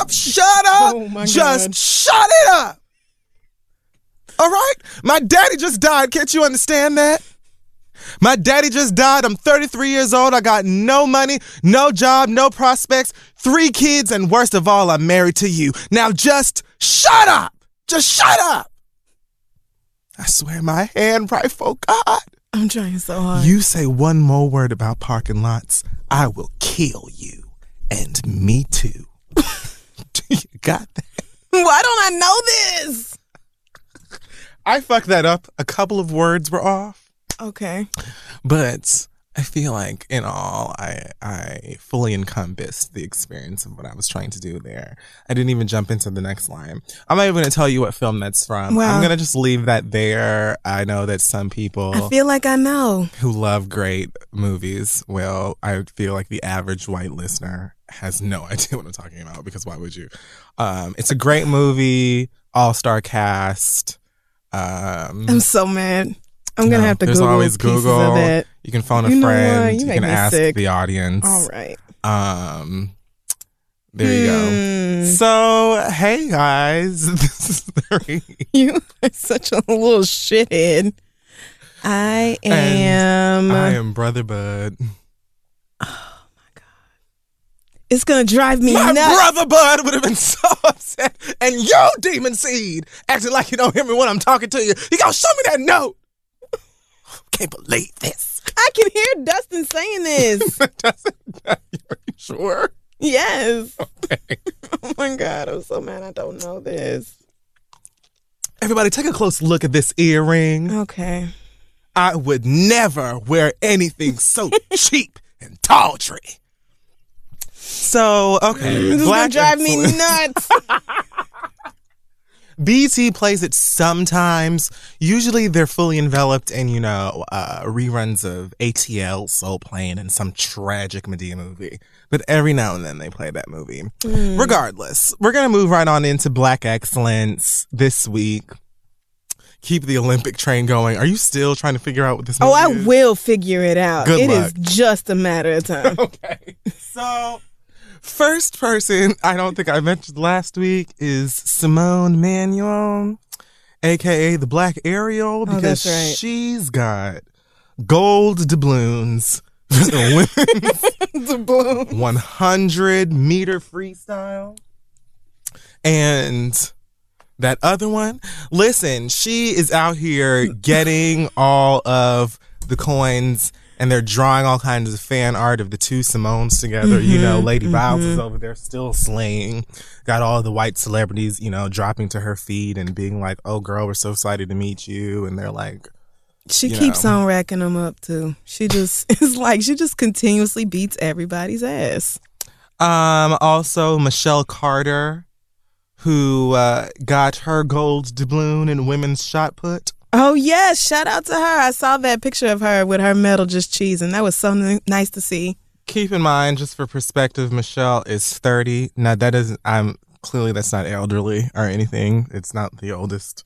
Up! Shut up! Oh just God. shut it up! All right? My daddy just died. Can't you understand that? My daddy just died. I'm 33 years old. I got no money, no job, no prospects, three kids, and worst of all, I'm married to you. Now just shut up! Just shut up! I swear my hand, rightful God. I'm trying so hard. You say one more word about parking lots, I will kill you. And me too. You got that? Why don't I know this? I fucked that up. A couple of words were off, Okay. but I feel like in all, I I fully encompassed the experience of what I was trying to do there. I didn't even jump into the next line. I'm not even to tell you what film that's from. Wow. I'm going to just leave that there. I know that some people I feel like I know. who love great movies, well, I feel like the average white listener has no idea what I'm talking about because why would you? Um, it's a great movie, all star cast. Um, I'm so mad. I'm gonna no, have to there's Google always Google. of it. You can phone a You friend. You You, can ask sick. the audience. All right. Um, there you go. Hmm. So, hey guys, this is the You are such a little shithead. I am. I am Brother Bud. it's gonna drive me My nuts. brother Bud would have been so upset. And yo, Demon Seed, acting like you don't hear me when I'm talking to you. You gonna show me that note. Can't believe this. I can hear Dustin saying this. Doesn't are you sure? yes. Oh my god, I'm so mad. I don't know this. Everybody, take a close look at this earring. Okay. I would never wear anything so cheap and tawdry. So, okay. This is gonna Black drive me nuts. BT plays it sometimes. Usually they're fully enveloped in, you know, uh, reruns of ATL, Soul Plane, and some tragic Madea movie. But every now and then they play that movie. Regardless, we're going to move right on into Black Excellence this week. Keep the Olympic train going. Are you still trying to figure out what this movie oh, I is? will figure it out. Good It is luck. just a matter of time. Okay. So, first person I don't think I mentioned last week is Simone Manuel, aka the Black Ariel, oh, because Oh, right. she's got gold doubloons women's 100 meter freestyle. And that other one, listen, she is out here getting all of the coins and they're drawing all kinds of fan art of the two Simones together. you know, Lady Biles is over there still slaying. Got all the white celebrities, you know, dropping to her feet and being like, oh, girl, we're so excited to meet you. And they're like, She keeps know. on racking them up too. She just it's like she just continuously beats everybody's ass. Um, also Michelle Carter, who uh, got her gold doubloon in women's shot put. Oh yes, shout out to her. I saw that picture of her with her medal just cheesing. That was so n- nice to see. Keep in mind, just for perspective, Michelle is 30. Now, that isn't, I'm clearly that's not elderly or anything. It's not the oldest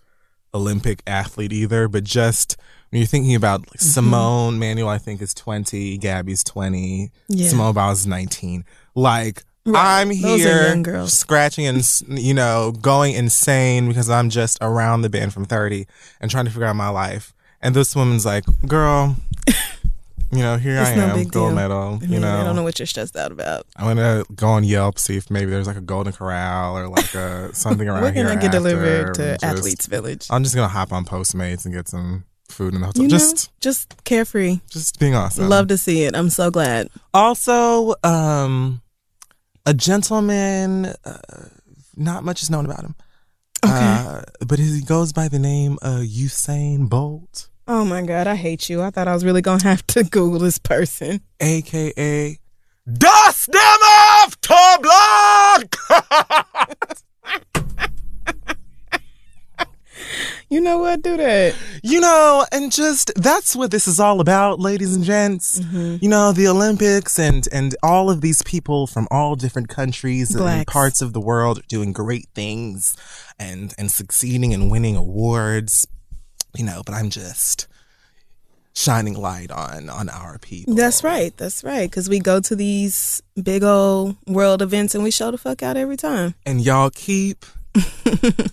Olympic athlete either, but just when you're thinking about like, Mm-hmm. Simone Manuel, I think is 20, Gabby's 20, Yeah. Simone Biles is 19. Like, Right. I'm here scratching and, you know, going insane because I'm just around the bend from 30 and trying to figure out my life. And this woman's like, girl, you know, here It's I am, big gold deal. medal, you know. I don't know what you're stressed out about. I'm gonna go on Yelp see if maybe there's like a Golden Corral or like a something around We're here. gonna get delivered to just- Athletes Village. I'm just gonna hop on Postmates and get some food in the hotel. You know, just, just carefree. just being awesome. Love to see it. I'm so glad. Also, um, a gentleman. Uh, not much is known about him. Okay. Uh, but he goes by the name of Usain Bolt, Oh my God, I hate you. I thought I was really gonna have to Google this person. aka Dust them off to blood. You know what? Do that. You know, and just that's what this is all about, ladies and gents. Mm-hmm. You know, the Olympics and and all of these people from all different countries and parts of the world doing great things and and succeeding and winning awards. You know, but I'm just shining light on on our people. That's right. That's right. Because we go to these big old world events and we show the fuck out every time. And y'all keep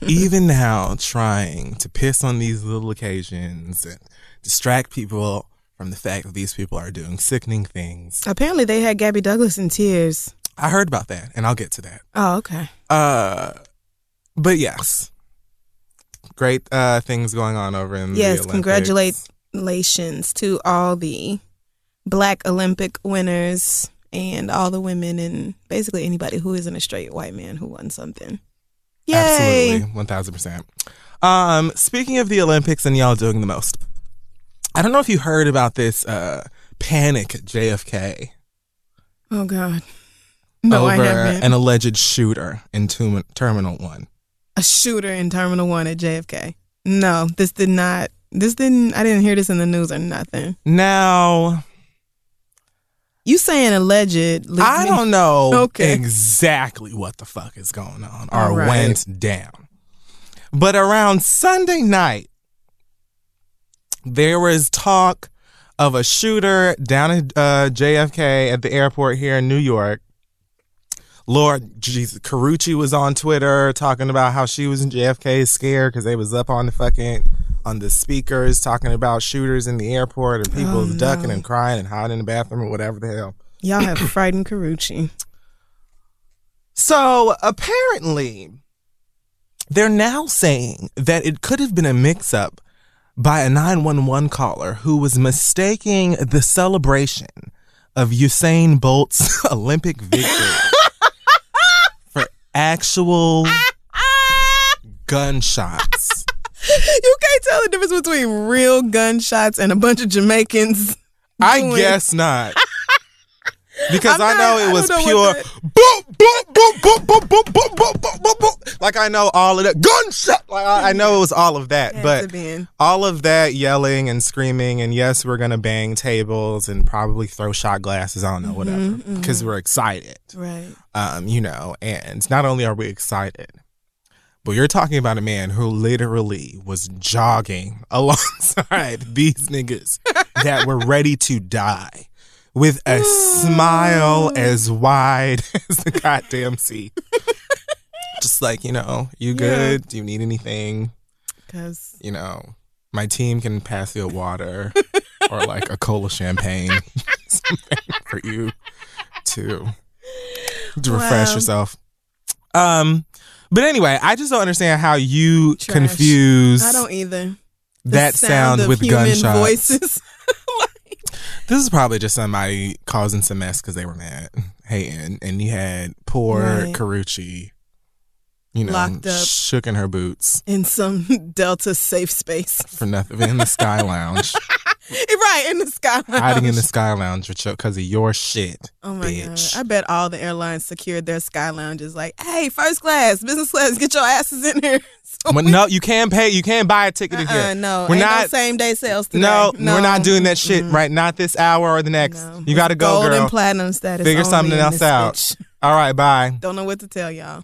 even now trying to piss on these little occasions and distract people from the fact that these people are doing sickening things. Apparently, they had Gabby Douglas in tears. I heard about that, and I'll get to that. Oh, okay. Uh, but yes, great uh, things going on over in the yes, congratulations to all the Black Olympic winners and all the women and basically anybody who isn't a straight white man who won something. Yay! Absolutely, one thousand percent. Um, speaking of the Olympics and y'all doing the most, I don't know if you heard about this uh, panic at JFK Oh God. No, I over haven't. an alleged shooter in Tum- Terminal One. a shooter in Terminal One at JFK. No, this did not. This didn't. I didn't hear this in the news or nothing. Now, You saying alleged? I don't know Okay. exactly what the fuck is going on or right. went down. But around Sunday night, there was talk of a shooter down at uh, JFK at the airport here in New York. Lord Jesus, Karrueche was on Twitter talking about how she was in JFK scared because they was up on the fucking on the speakers talking about shooters in the airport and people Oh, ducking no. and crying and hiding in the bathroom or whatever the hell. Y'all have frightened Karrueche. So apparently, they're now saying that it could have been a mix up by a 911 caller who was mistaking the celebration of Usain Bolt's Olympic victory for actual gunshots. You can't tell the difference between real gunshots and a bunch of Jamaicans. I doing- guess not. Because I'm I know it was know pure what boom, boom, boom, boom, boom, boom, boom, boom, boom, boom, boom. Like I know all of that gunshot. Like I, I know it was all of that, but all of that yelling and screaming, and yes, we're gonna bang tables and probably throw shot glasses. I don't know, whatever, Mm-hmm, because we're excited. Right. Um, you know, and not only are we excited, but you're talking about a man who literally was jogging alongside these niggas that were ready to die with a smile as wide as the goddamn sea. Just like, you know, you good? Do you need anything? Because You know, my team can pass you a water or like a cola champagne, for you to to refresh Wow. yourself. Um, but anyway, I just don't understand how you Trash. confuse I don't either. The that sound, with gunshots. voices. This is probably just somebody causing some mess because they were mad, hating, and you had poor Right. Karrueche, you know, Locked up. shook in her boots in some Delta safe space. for nothing in the Sky Lounge, right, in the sky. lounge. hiding in the Sky Lounge because of your shit, Oh my bitch. god! I bet all the airlines secured their sky lounges. Like, hey, first class, business class, get your asses in here. So But we- no, you can't pay. You can't buy a ticket uh-uh, here. no, we're not. no same day sales today. no, no, we're not doing that shit right. Not this hour or the next. No. You got to go, gold girl. and platinum status. Figure something else out. All right, bye. Don't know what to tell y'all.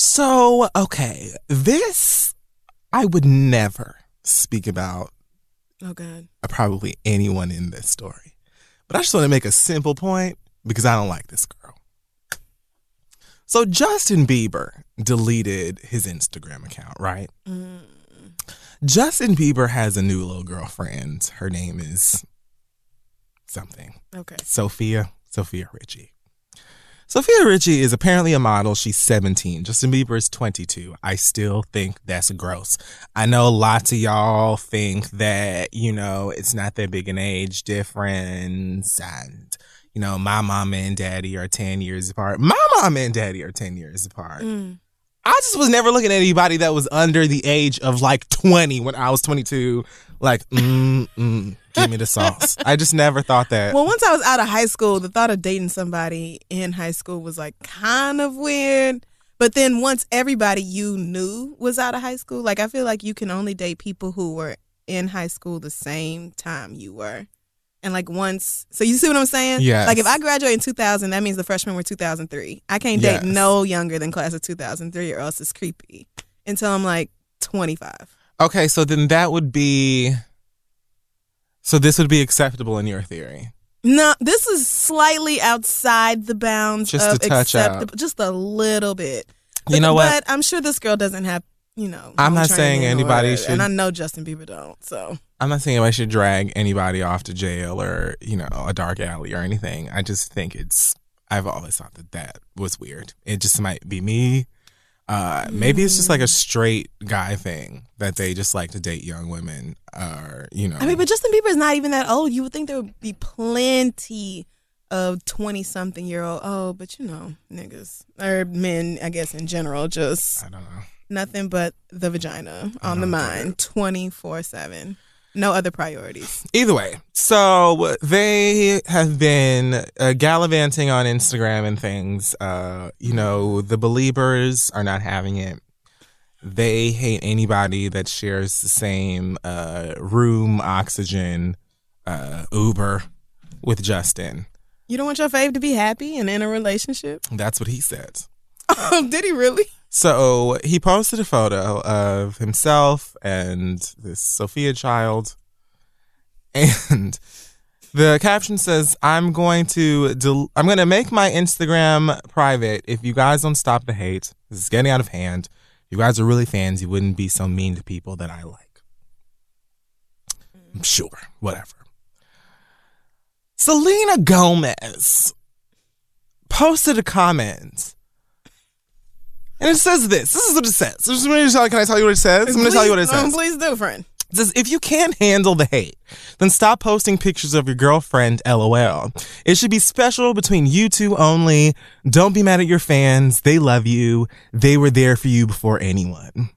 So, okay, this I would never speak about Oh God. Uh, probably anyone in this story. But I just want to make a simple point because I don't like this girl. So Justin Bieber deleted his Instagram account, right? Mm. Justin Bieber has a new little girlfriend. Her name is something. Okay. Sofia, Sofia Richie. Sofia Richie is apparently a model. She's 17. Justin Bieber is 22. I still think that's gross. I know lots of y'all think that, you know, it's not that big an age difference and, you know, my mama and daddy are 10 years apart. My mama and daddy are 10 years apart. Mm. I just was never looking at anybody that was under the age of like 20 when I was 22. Like, mm, mm, give me the sauce. I just never thought that. Well, once I was out of high school, the thought of dating somebody in high school was like kind of weird. But then once everybody you knew was out of high school, like I feel like you can only date people who were in high school the same time you were. And like once, so you see what I'm saying? Yes. Like if I graduate in 2000, that means the freshmen were 2003. I can't Yes. date no younger than class of 2003 or else it's creepy until I'm like 25. Okay, so then that would be. So this would be acceptable in your theory. No, this is slightly outside the bounds Just of a touch out. acceptable, just a little bit. You know what? But I'm sure this girl doesn't have, you know. I'm not saying anybody or- should- and I know Justin Bieber don't. So I'm not saying I should drag anybody off to jail or, you know, a dark alley or anything. I just think it's, I've always thought that that was weird. It just might be me. Uh, maybe it's just like a straight guy thing that they just like to date young women or, you know. I mean, but Justin Bieber is not even that old. You would think there would be plenty of 20 something year old. Oh, but you know, niggas or men, I guess in general, just I don't know. nothing but the vagina on the mind 24 7. No other priorities. Either way, so they have been uh, gallivanting on Instagram and things. Uh, you know, the believers are not having it. They hate anybody that shares the same uh, room, oxygen, uh, Uber with Justin. You don't want your fave to be happy and in a relationship? That's what he said. Oh, did he really? So he posted a photo of himself and this Sofia child. And the caption says, I'm going to del- I'm going to make my Instagram private if you guys don't stop the hate. This is getting out of hand. If you guys are really fans, you wouldn't be so mean to people that I like. Mm. Sure, whatever. Selena Gomez posted a comment. And it says this. This is what it says. This is what it says. Can I tell you what it says? I'm going to tell you what it um, says. Please do, friend. It says, if you can't handle the hate, then stop posting pictures of your girlfriend, lol. It should be special between you two only. Don't be mad at your fans. They love you. They were there for you before anyone.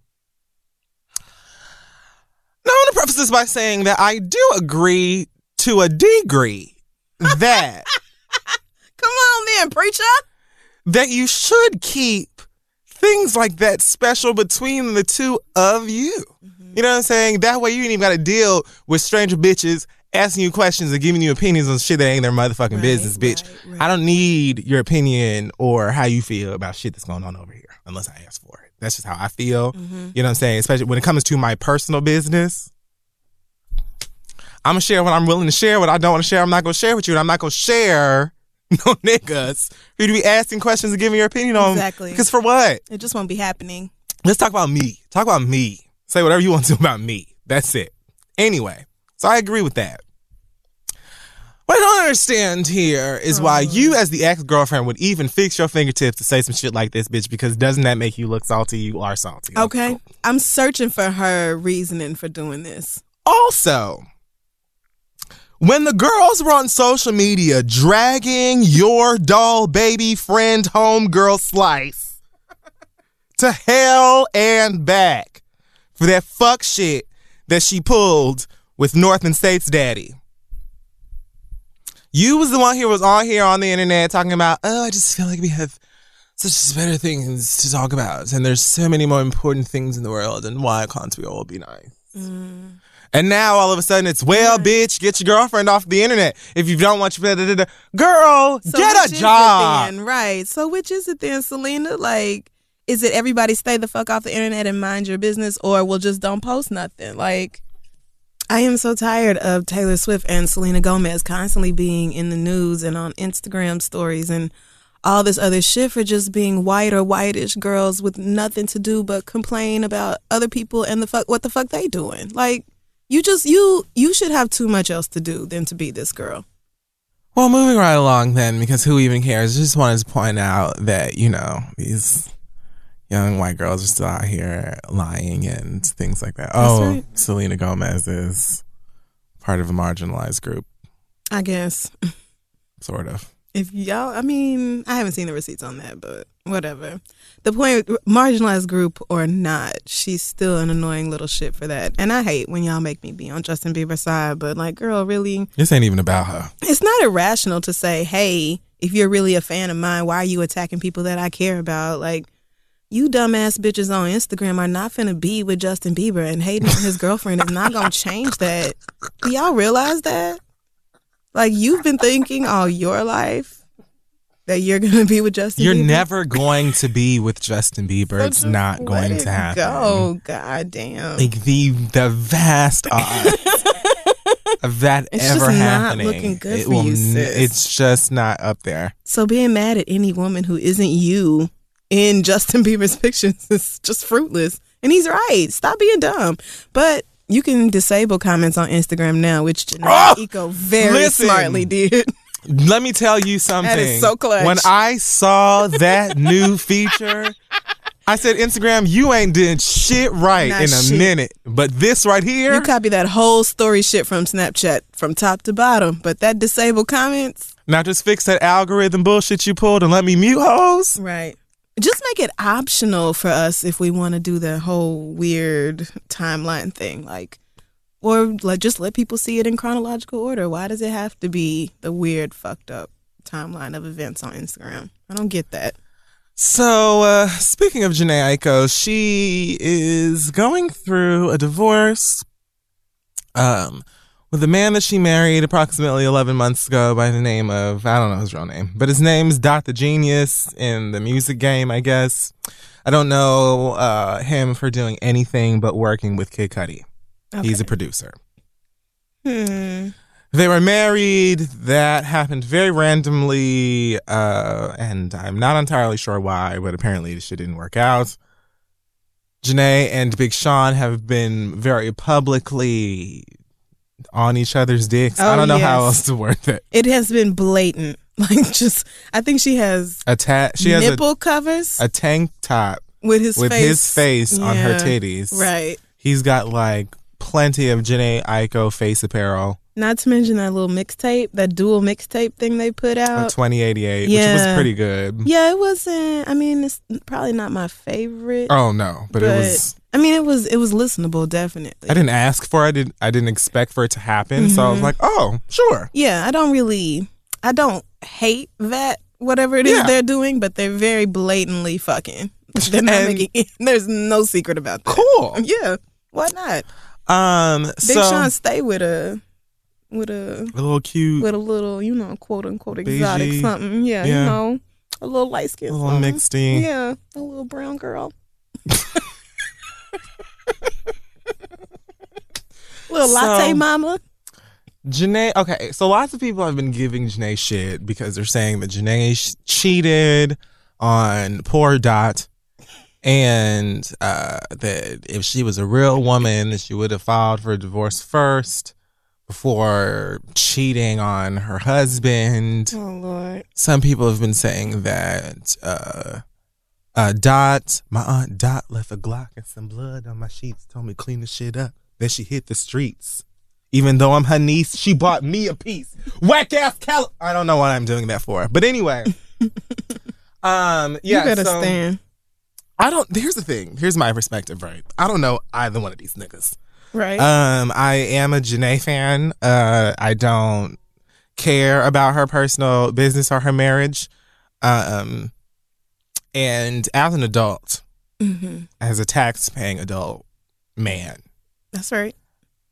Now, I want to preface this by saying that I do agree to a degree that Come on, then, preacher. that you should keep things like that special between the two of you. You know what I'm saying? That way you ain't even got to deal with stranger bitches asking you questions and giving you opinions on shit that ain't their motherfucking Right, business, bitch. right, right. I don't need your opinion or how you feel about shit that's going on over here unless I ask for it. That's just how I feel. Mm-hmm. You know what I'm saying? Especially when it comes to my personal business. I'm gonna share what I'm willing to share. What I don't want to share, I'm not gonna share with you. And I'm not gonna share no niggas for you to be asking questions and giving your opinion on. Exactly. Because for what? It just won't be happening. Let's talk about me. Talk about me. Say whatever you want to about me. That's it. Anyway, so I agree with that. What I don't understand here is why you, as the ex girlfriend, would even fix your fingertips to say some shit like this, bitch, because doesn't that make you look salty? You are salty. Okay. I'm searching for her reasoning for doing this. Also, when the girls were on social media dragging your doll baby friend homegirl Slice to hell and back for that fuck shit that she pulled with North and Saint's daddy. You was the one who was on here on the internet talking about, oh, I just feel like we have such better things to talk about, and there's so many more important things in the world, and why can't we all be nice? Mm. And now all of a sudden it's well, bitch, get your girlfriend off the internet if you don't want your da, da, da, da. girl. So get a job. then? right? So which is it then, Selena? Like, is it everybody stay the fuck off the internet and mind your business, or we'll just don't post nothing? Like, I am so tired of Taylor Swift and Selena Gomez constantly being in the news and on Instagram stories and all this other shit for just being white or whitish girls with nothing to do but complain about other people and the fuck what the fuck they doing. Like, you just you you should have too much else to do than to be this girl. Well, moving right along then, because who even cares? Just wanted to point out that you know these young white girls are still out here lying and things like that. oh, right. Selena Gomez is part of a marginalized group, I guess. sort of. If y'all, I mean, I haven't seen the receipts on that, but whatever. The point, marginalized group or not, she's still an annoying little shit for that. And I hate when y'all make me be on Justin Bieber's side, but like, girl, really, This ain't even about her. it's not irrational to say, hey, if you're really a fan of mine, why are you attacking people that I care about? Like, you dumbass bitches on Instagram are not finna be with Justin Bieber and hating on his girlfriend is not gonna change that. Do y'all realize that? Like you've been thinking all your life that you're gonna be with Justin You're Bieber. never going to be with Justin Bieber. So it's not going it to happen. Go, god damn. Like the the vast odds of that It's ever just not happening. looking good it for will you, sis. It's just not up there. So being mad at any woman who isn't you in Justin Bieber's pictures is just fruitless. And he's right. Stop being dumb. But you can disable comments on Instagram now, which Jhené Oh! Aiko very Listen. smartly did. Let me tell you something. That is so clutch. When I saw that new feature, I said, Instagram, you ain't doing shit right Not in a shit. minute. But this right here, You copy that whole story shit from Snapchat from top to bottom. But that disable comments, now just fix that algorithm bullshit you pulled and let me mute hoes. right. Just make it optional for us if we want to do the whole weird timeline thing. Like, or like just let people see it in chronological order. Why does it have to be the weird, fucked up timeline of events on Instagram? I don't get that. So, uh, speaking of Jhené Aiko, she is going through a divorce um, with a man that she married approximately 11 months ago by the name of, I don't know his real name, but his name's Dot the Genius in the music game, I guess. I don't know uh, him for doing anything but working with Kid Cudi. He's a producer. Hmm. They were married. That happened very randomly, uh, and I'm not entirely sure why, but apparently the shit didn't work out. Jhené and Big Sean have been very publicly on each other's dicks. I Oh, don't know how else to word it. It has been blatant. Like just, I think she has A ta- she has nipple covers a, a tank top with his with face. his face on her titties. Right. He's got like plenty of Jhené Aiko face apparel. Not to mention that little mixtape, that dual mixtape thing they put out. 2088, which was pretty good. yeah, it wasn't. I mean, it's probably not my favorite. Oh no, but, it was. I mean, it was it was listenable, definitely. I didn't ask for it. I didn't. I didn't expect for it to happen. So I was Mhm. like, oh, sure. Yeah, I don't really. I don't hate that whatever it is Yeah. they're doing, but they're very blatantly fucking. They're not making. There's no secret about that. Cool. Yeah. Why not? Um. Big so Sean stay with a with a a little cute, with a little, you know, quote unquote exotic Beigey. something. Yeah, Yeah. you know, a little light skin, a little mixedy. Yeah, a little brown girl. little latte mama. Jhené. Okay, so lots of people have been giving Jhené shit because they're saying that Jhené sh- cheated on poor Dot, and uh, that if she was a real woman, she would have filed for divorce first before cheating on her husband. Oh Lord. some people have been saying that uh uh Dot, my aunt Dot left a Glock and some blood on my sheets, told me clean the shit up. Then she hit the streets. Even though I'm her niece, she bought me a piece. Whack ass Cal I don't know what I'm doing that for. But anyway. um yeah, you better so stand. I don't here's the thing. Here's my perspective, right? I don't know either one of these niggas. Right. Um, I am a Jhené fan. Uh, I don't care about her personal business or her marriage. Um, and as an adult, hmm as a tax-paying adult man, That's right.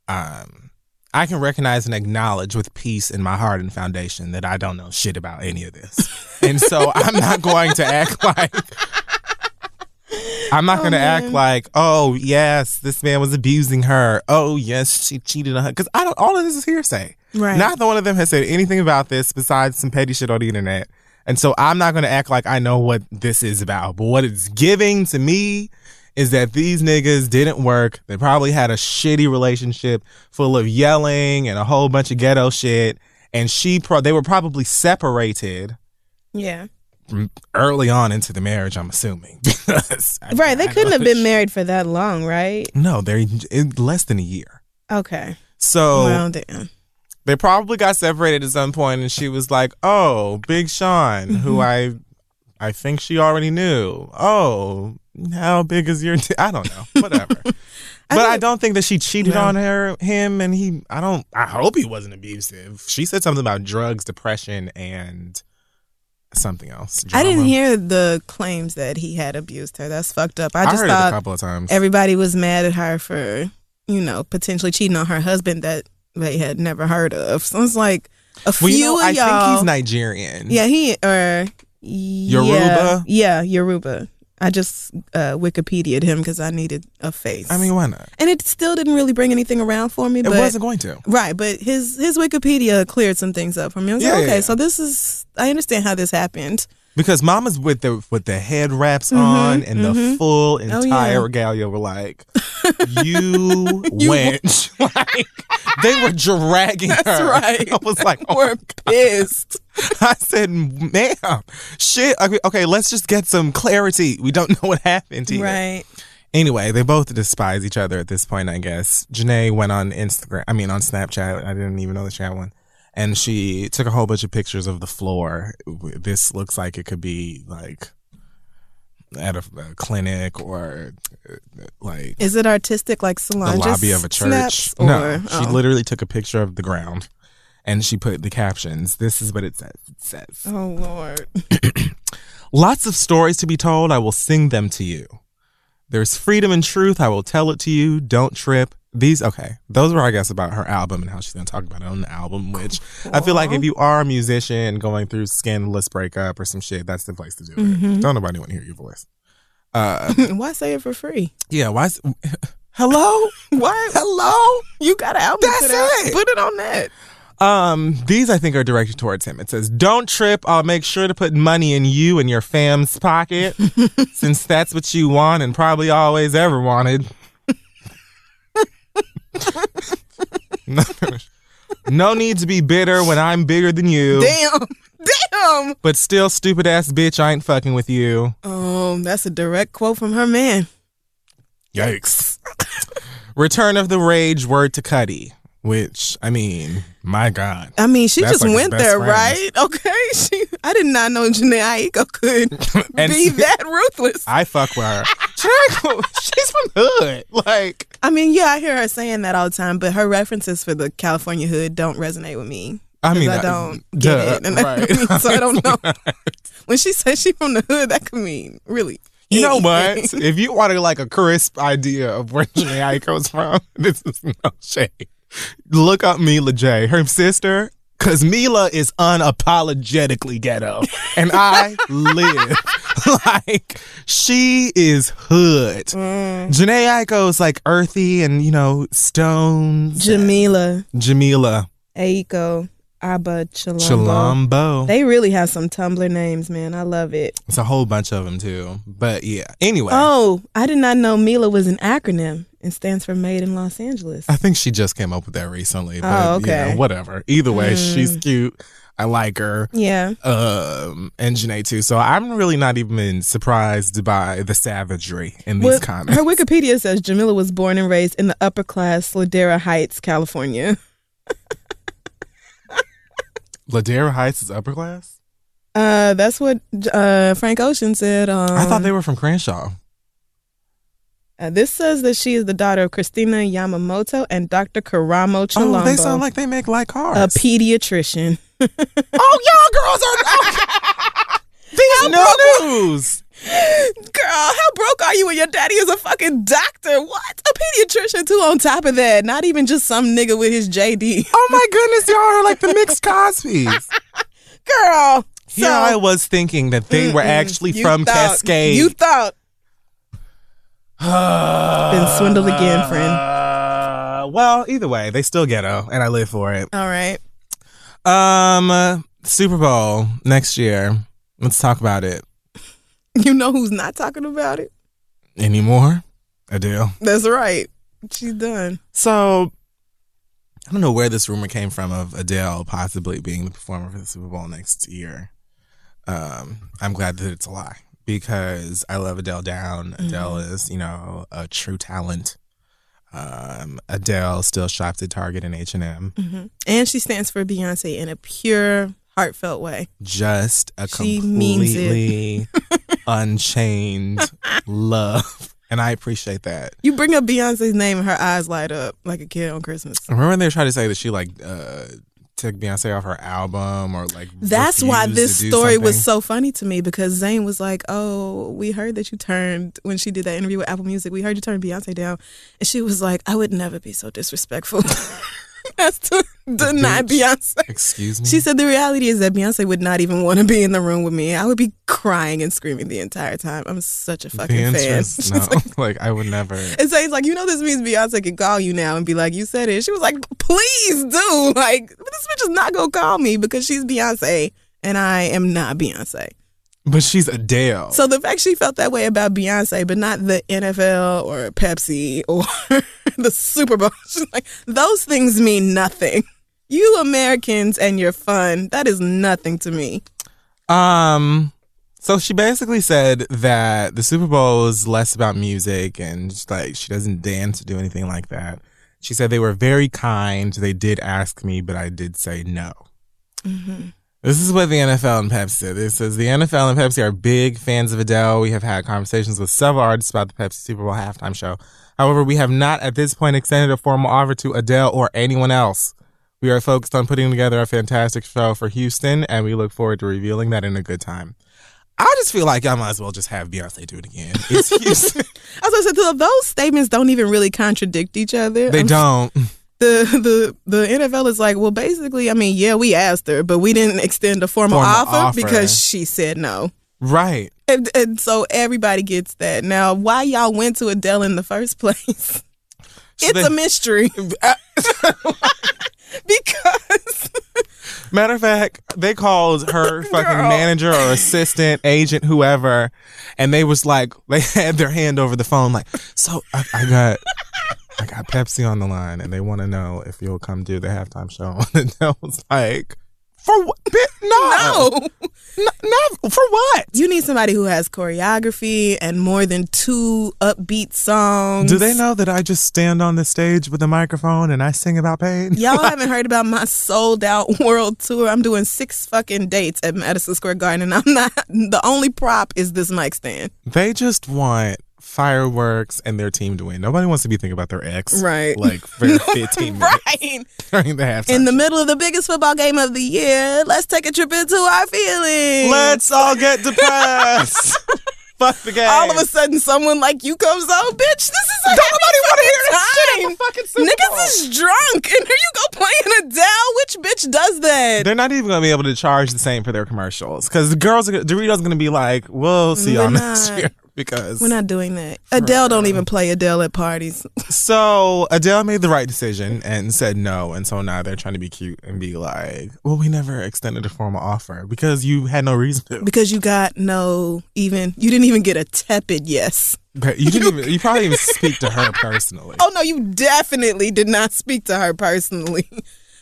um, I can recognize and acknowledge with peace in my heart and foundation that I don't know shit about any of this, and so I'm not going to act like. I'm not Oh, going to act like, oh yes, this man was abusing her. Oh yes, she cheated on her. Because I don't. All of this is hearsay. Right. Neither one of them has said anything about this besides some petty shit on the internet. And so I'm not going to act like I know what this is about. But what it's giving to me is that these niggas didn't work. They probably had a shitty relationship full of yelling and a whole bunch of ghetto shit. And she, pro- they were probably separated yeah. Early on into the marriage. I'm assuming. I- Right. They I couldn't have been shit- married for that long, right? No, they're in less than a year. Okay. So well, damn. they probably got separated at some point and she was like oh big sean who mm-hmm. i i think she already knew oh how big is your t-? i don't know whatever but I, don't think that she cheated No. on her him and he i don't i hope he wasn't abusive she said something about drugs depression and something else I didn't hear the claims that he had abused her. That's fucked up. I i, just heard it a couple of times everybody was mad at her for, you know, potentially cheating on her husband that they had never heard of. So it's like a few well, you know, of i y'all. think he's nigerian Yeah, he or yeah, Yoruba? Yeah, Yoruba. I just uh, Wikipedia'd him because I needed a face. i mean why not and it still didn't really bring anything around for me. it but wasn't going to right. But his his Wikipedia cleared some things up for me. I was Yeah, like, yeah, okay, yeah. so this is I understand how this happened. Because mamas with the with the head wraps Mhm, on and the mhm. full Oh, yeah. entire regalia were like, "You wench!" like they were dragging That's her. right. I was like, oh We're pissed. I said, "Ma'am, shit." Okay, okay, let's just get some clarity. We don't know what happened here. right. Anyway, they both despise each other at this point, I guess. Jhené went on Instagram, I mean, on Snapchat. I didn't even know that she had one. And she took a whole bunch of pictures of the floor. This looks like it could be like at a, a clinic or like Is it artistic like the Solange? lobby of a church. Or, no, she oh. literally took a picture of the ground and she put the captions. This is what it says. It says, Oh Lord. Lots of stories to be told. I will sing them to you. There's freedom and truth. I will tell it to you. Don't trip. These okay. Those were I guess about her album and how she's gonna talk about it on the album. Which I feel like if you are a musician going through scandalous breakup or some shit, that's the place to do it. Mhm. Don't nobody want to hear your voice. Uh, Why say it for free? yeah. Why? Hello. what Hello. You got an album. That's it. Put it on that. Um, these I think are directed towards him. It says, "Don't trip. I'll make sure to put money in you and your fam's pocket, since that's what you want and probably always ever wanted." No, no need to be bitter when I'm bigger than you. Damn. Damn. But still, stupid ass bitch, I ain't fucking with you. Um, that's a direct quote from her man. Yikes. Return of the Rage word to Cudi, which I mean, my God. I mean, she That's just like went there, right? Okay. She I did not know Jhené Aiko could be that ruthless. I fuck with her. She's from the hood. Like, I mean, yeah, I hear her saying that all the time, but her references for the California hood don't resonate with me. I mean, I don't duh, get it, and right. so I don't know. when she says she from the hood, that could mean really. You know what? if you wanted like a crisp idea of where Jhené Aiko's from, this is no shade. Look up Mila J, her sister, because Mila is unapologetically ghetto, and I live like she is hood. Mm. Jhené Aiko's like earthy and you know stones. Jamila, Jamila Aiko, Abba, Chilombo. Chilombo. They really have some Tumblr names, man. I love it. It's a whole bunch of them too. But yeah. Anyway, Oh, I did not know Mila was an acronym and stands for Made in Los Angeles. I think she just came up with that recently. But Oh, okay. yeah, whatever. Either way, Mm. she's cute. I like her. Yeah. Um, and Jhené too. So I'm really not even surprised by the savagery in these Well, comments. her Wikipedia says Jamila was born and raised in the upper class Ladera Heights, California. Ladera Heights is upper class. Uh, that's what uh, Frank Ocean said. Um, I thought they were from Crenshaw. Uh, this says that she is the daughter of Christina Yamamoto and Dr. Karamo Chilombo, Oh, they sound like they make like cars. a pediatrician. oh, y'all girls are. These no news. Girl, how broke are you when your daddy is a fucking doctor? What? A pediatrician too on top of that. Not even just some nigga with his JD. Oh my goodness, y'all are like the mixed Cosby's. Girl. So- I was thinking that they were actually from thought- Cascade. You thought. Been swindled again, friend. Uh, well, either way, they still ghetto, and I live for it. All right. Um, uh, Super Bowl next year. Let's talk about it. You know who's not talking about it? Anymore? Adele. That's right. She's done. So, I don't know where this rumor came from of Adele possibly being the performer for the Super Bowl next year. Um, I'm glad that it's a lie because I love Adele down. Adele is, you know, a true talent. Um, Adele still shops at Target and H and M. And she stands for Beyonce in a pure, heartfelt way. Just a She completely unchained love, and I appreciate that. You bring up Beyonce's name and her eyes light up like a kid on Christmas. I remember when they were trying to say that she like uh took Beyonce off her album or like That's why this story was so funny to me because Zane was like, "Oh, we heard that you turned when she did that interview with Apple Music. We heard you turn Beyonce down," and she was like, "I would never be so disrespectful as to deny. Beyonce." Excuse me. She said the reality is that Beyonce would not even want to be in the room with me. I would be crying and screaming the entire time. I'm such a fucking fan. interest. She's No, like, like I would never. and so he's like, you know, this means Beyonce can call you now and be like, you said it. She was like, please do. Like, this bitch is not gonna call me because she's Beyonce and I am not Beyonce. But she's Adele. So the fact she felt that way about Beyonce, but not the NFL or Pepsi or the Super Bowl, she's like, those things mean nothing. You Americans and your fun, that is nothing to me. Um, so she basically said that the Super Bowl is less about music and just, like she doesn't dance or do anything like that. She said they were very kind. They did ask me, but I did say no. This is what the NFL and Pepsi said. It says the NFL and Pepsi are big fans of Adele. We have had conversations with several artists about the Pepsi Super Bowl halftime show. However, we have not at this point extended a formal offer to Adele or anyone else. We are focused on putting together a fantastic show for Houston, and we look forward to revealing that in a good time. I just feel like y'all might as well just have Beyonce do it again. It's Houston. As I said, th- those statements don't even really contradict each other. they I'm don't. The the the NFL is like, well, basically, I mean, yeah, we asked her, but we didn't extend a formal, Formal offer, offer. because she said no. Right. And, and so everybody gets that. Now, why y'all went to Adele in the first place? It's they- a mystery. Uh, because Matter of fact, they called her fucking Girl. manager or assistant, agent, whoever, and they was like, they had their hand over the phone, like, so I, I got, I got Pepsi on the line, and they want to know if you'll come do the halftime show. And I was like, for what? Bi- No, no, no, for what? you need somebody who has choreography and more than two upbeat songs. Do they know that I just stand on the stage with a microphone and I sing about pain? Y'all haven't heard about my sold out world tour. I'm doing six fucking dates at Madison Square Garden, and I'm not. The only prop is this mic stand. They just want fireworks and their team to win. Nobody wants to be thinking about their ex, Right. Like for 15 minutes Right. during the halftime. In the middle of the biggest football game of the year, let's take a trip into our feelings. Let's all get depressed. Fuck the game. all of a sudden, someone like you comes out, bitch. This is a Don't nobody want to hear this shit the fucking Super Bowl. Niggas is drunk, and here you go playing Adele. Which bitch does that? They're not even going to be able to charge the same for their commercials because the girls, are, Doritos, going to be like, "We'll see y'all We're next not. year." Because We're not doing that. Adele don't even play Adele at parties. so Adele made the right decision and said no, and so now they're trying to be cute and be like, "Well, we never extended a formal offer because you had no reason to." because you got no even you didn't even get a tepid yes. But you didn't even. You probably even speak to her personally. Oh no, you definitely did not speak to her personally.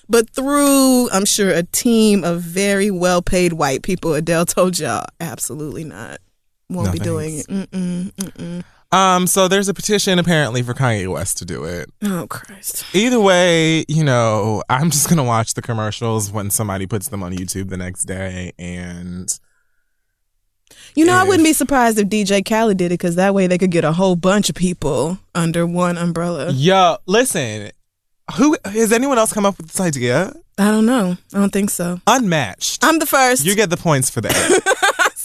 But through, I'm sure, a team of very well paid white people, Adele told y'all, absolutely not. Won't No be doing it. Mm-mm, mm-mm. Um, so there's a petition apparently for Kanye West to do it. Oh, Christ. Either way, you know, I'm just gonna watch the commercials when somebody puts them on YouTube the next day, and You know, I wouldn't be surprised if DJ Khaled did it because that way they could get a whole bunch of people under one umbrella. yo, listen, who has anyone else come up with this idea? I don't know. I don't think so. Unmatched. I'm the first. You get the points for that.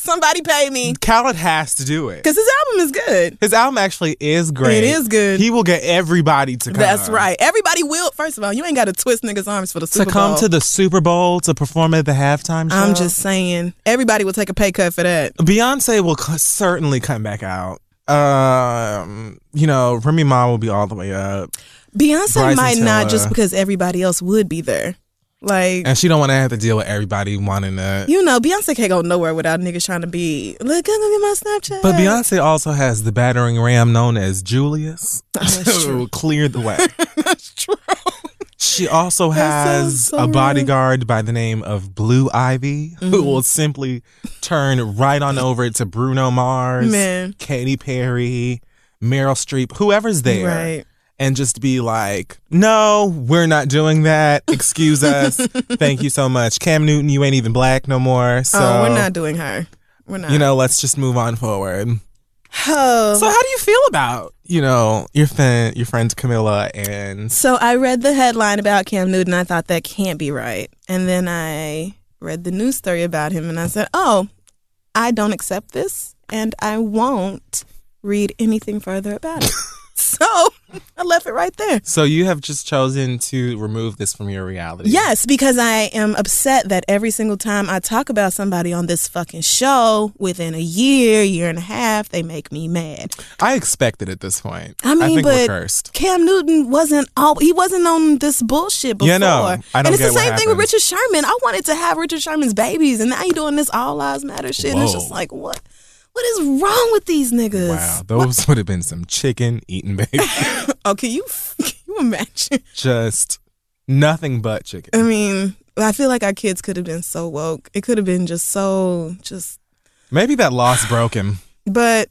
Somebody pay me Khaled has to do it. because his album is good. His album actually is great. It is good. He will get everybody to come. That's right. Everybody will. First of all, you ain't got to twist niggas' arms for the To Super come Bowl. to the Super Bowl to perform at the halftime show. I'm just saying, everybody will take a pay cut for that. Beyonce will c- certainly come back out. Um, you know, Remy Ma will be all the way up, Beyonce Bryson might not just because everybody else would be there. Like, and she don't want to have to deal with everybody wanting to. you know, Beyonce can't go nowhere without niggas trying to be, look, I'm gonna get my Snapchat. But Beyonce also has the battering ram known as Julius, that's who true. cleared the way. That's true. She also has so a bodyguard by the name of Blue Ivy, Mm-hmm. who will simply turn right on over to Bruno Mars, Man. Katy Perry, Meryl Streep, whoever's there, Right. And just be like, "No, we're not doing that. Excuse us. Thank you so much, Cam Newton. You ain't even black no more. So oh, we're not doing her. We're not. You know, let's just move on forward." Oh. So, how do you feel about you know your friend, your friend Camilla, and So I read the headline about Cam Newton. I thought that can't be right. And then I read the news story about him and I said, oh, I don't accept this and I won't read anything further about it. so I left it right there. so you have just chosen to remove this from your reality. Yes, because I am upset that every single time I talk about somebody on this fucking show, within a year, year and a half, they make me mad. I expected at this point. I mean, think but. Cam Newton wasn't all he wasn't on this bullshit before. Yeah, no, I don't and it's the same thing with. Richard Sherman. I wanted to have Richard Sherman's babies, and now you're doing this all lives matter shit. And it's just like, what? What is wrong with these niggas? Wow, those would have been some chicken eating baby. Oh, can you can you imagine? just nothing but chicken. I mean, I feel like our kids could have been so woke. It could have been just so just Maybe that loss broke him. But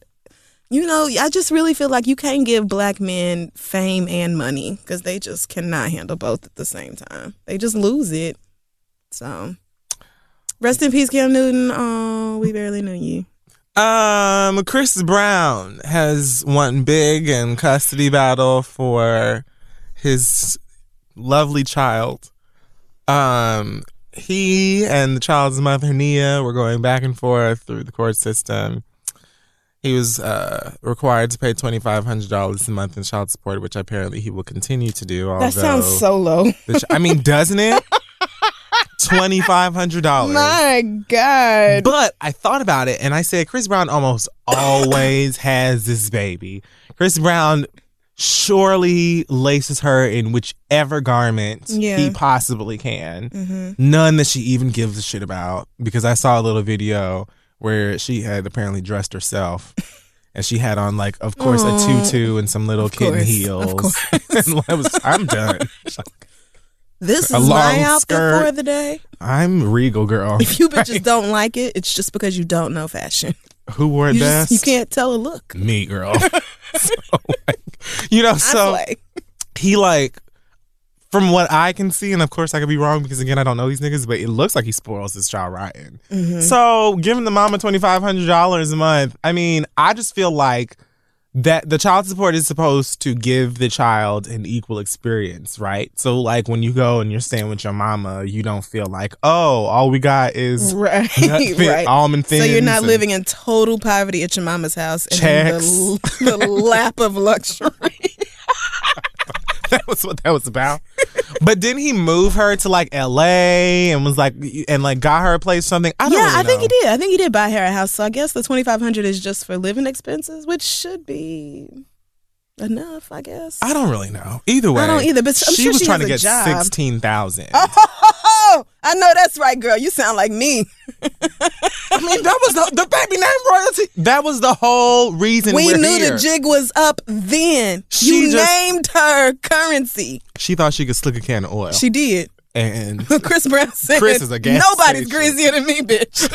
you know, I just really feel like you can't give black men fame and money because they just cannot handle both at the same time. They just lose it. So, rest in peace, Cam Newton. Oh, we barely knew you. Um, Chris Brown has won big in custody battle for his lovely child. Um, he and the child's mother Nia were going back and forth through the court system. He was uh, required to pay twenty five hundred dollars a month in child support, which apparently he will continue to do. That sounds so low. ch- I mean, doesn't it? Twenty five hundred dollars. My God. But I thought about it and I said Chris Brown almost always has this baby. Chris Brown surely laces her in whichever garment Yeah. he possibly can. Mhm. None that she even gives a shit about because I saw a little video where she had apparently dressed herself. And she had on like, of course, Aw. a tutu and some little Of kitten course, of heels. course. and I was, I'm done. This is my outfit skirt. for the day. I'm regal, girl. If you bitches don't like it, it's just because you don't know fashion. Who wore it You, best? just, you can't tell a look. Me, girl. so, like, you know, so he like from what I can see, and of course I could be wrong because again I don't know these niggas, but it looks like he spoils his child rotten. Mhm. So giving the mama twenty five hundred dollars a month, I mean, I just feel like that the child support is supposed to give the child an equal experience, right? So like when you go and you're staying with your mama, you don't feel like, oh, all we got is Right, fit, right. almond So you're not living in total poverty at your mama's house and in the, the lap of luxury. that was what that was about. But didn't he move her to like L.A. and was like and like got her a place something? I don't yeah, really I think he did. I think he did buy her a house. So I guess the twenty five hundred is just for living expenses, which should be enough, I guess. I don't really know. Either way, I don't either, but I'm she sure was she trying to get job. sixteen thousand. Oh, I know that's right, girl. You sound like me. I mean, that was the, the baby name royalty. That was the whole reason we knew here. the jig was up then. She you just- named her currency. She thought she could slick a can of oil. She did. and Chris Brown said, Chris is a gas Nobody's station." greasier than me, bitch.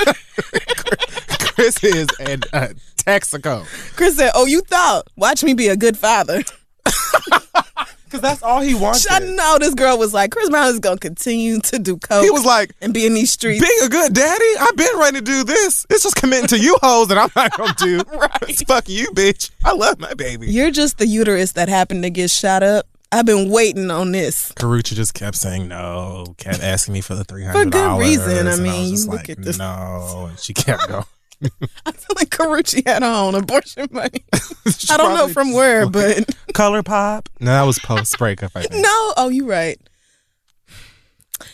Chris is in uh, Texaco. Chris said, Oh, you thought? Watch me be a good father. Because that's all he wanted. I know this girl was like, Chris Brown is going to continue to do coke He was like, and be in these streets. being a good daddy, I've been ready to do this. It's just committing to you hoes that I'm not gonna do. Right. It's fuck you, bitch. I love my baby. You're just the uterus that happened to get shot up. I've been waiting on this. Karrueche just kept saying no, kept asking me for the three hundred For good reason. I mean, was you like, look at this- No, and she kept going. I feel like Karrueche had her own abortion money. I don't know from where, like, but color pop. No, that was post breakup. I think. no. Oh, you right.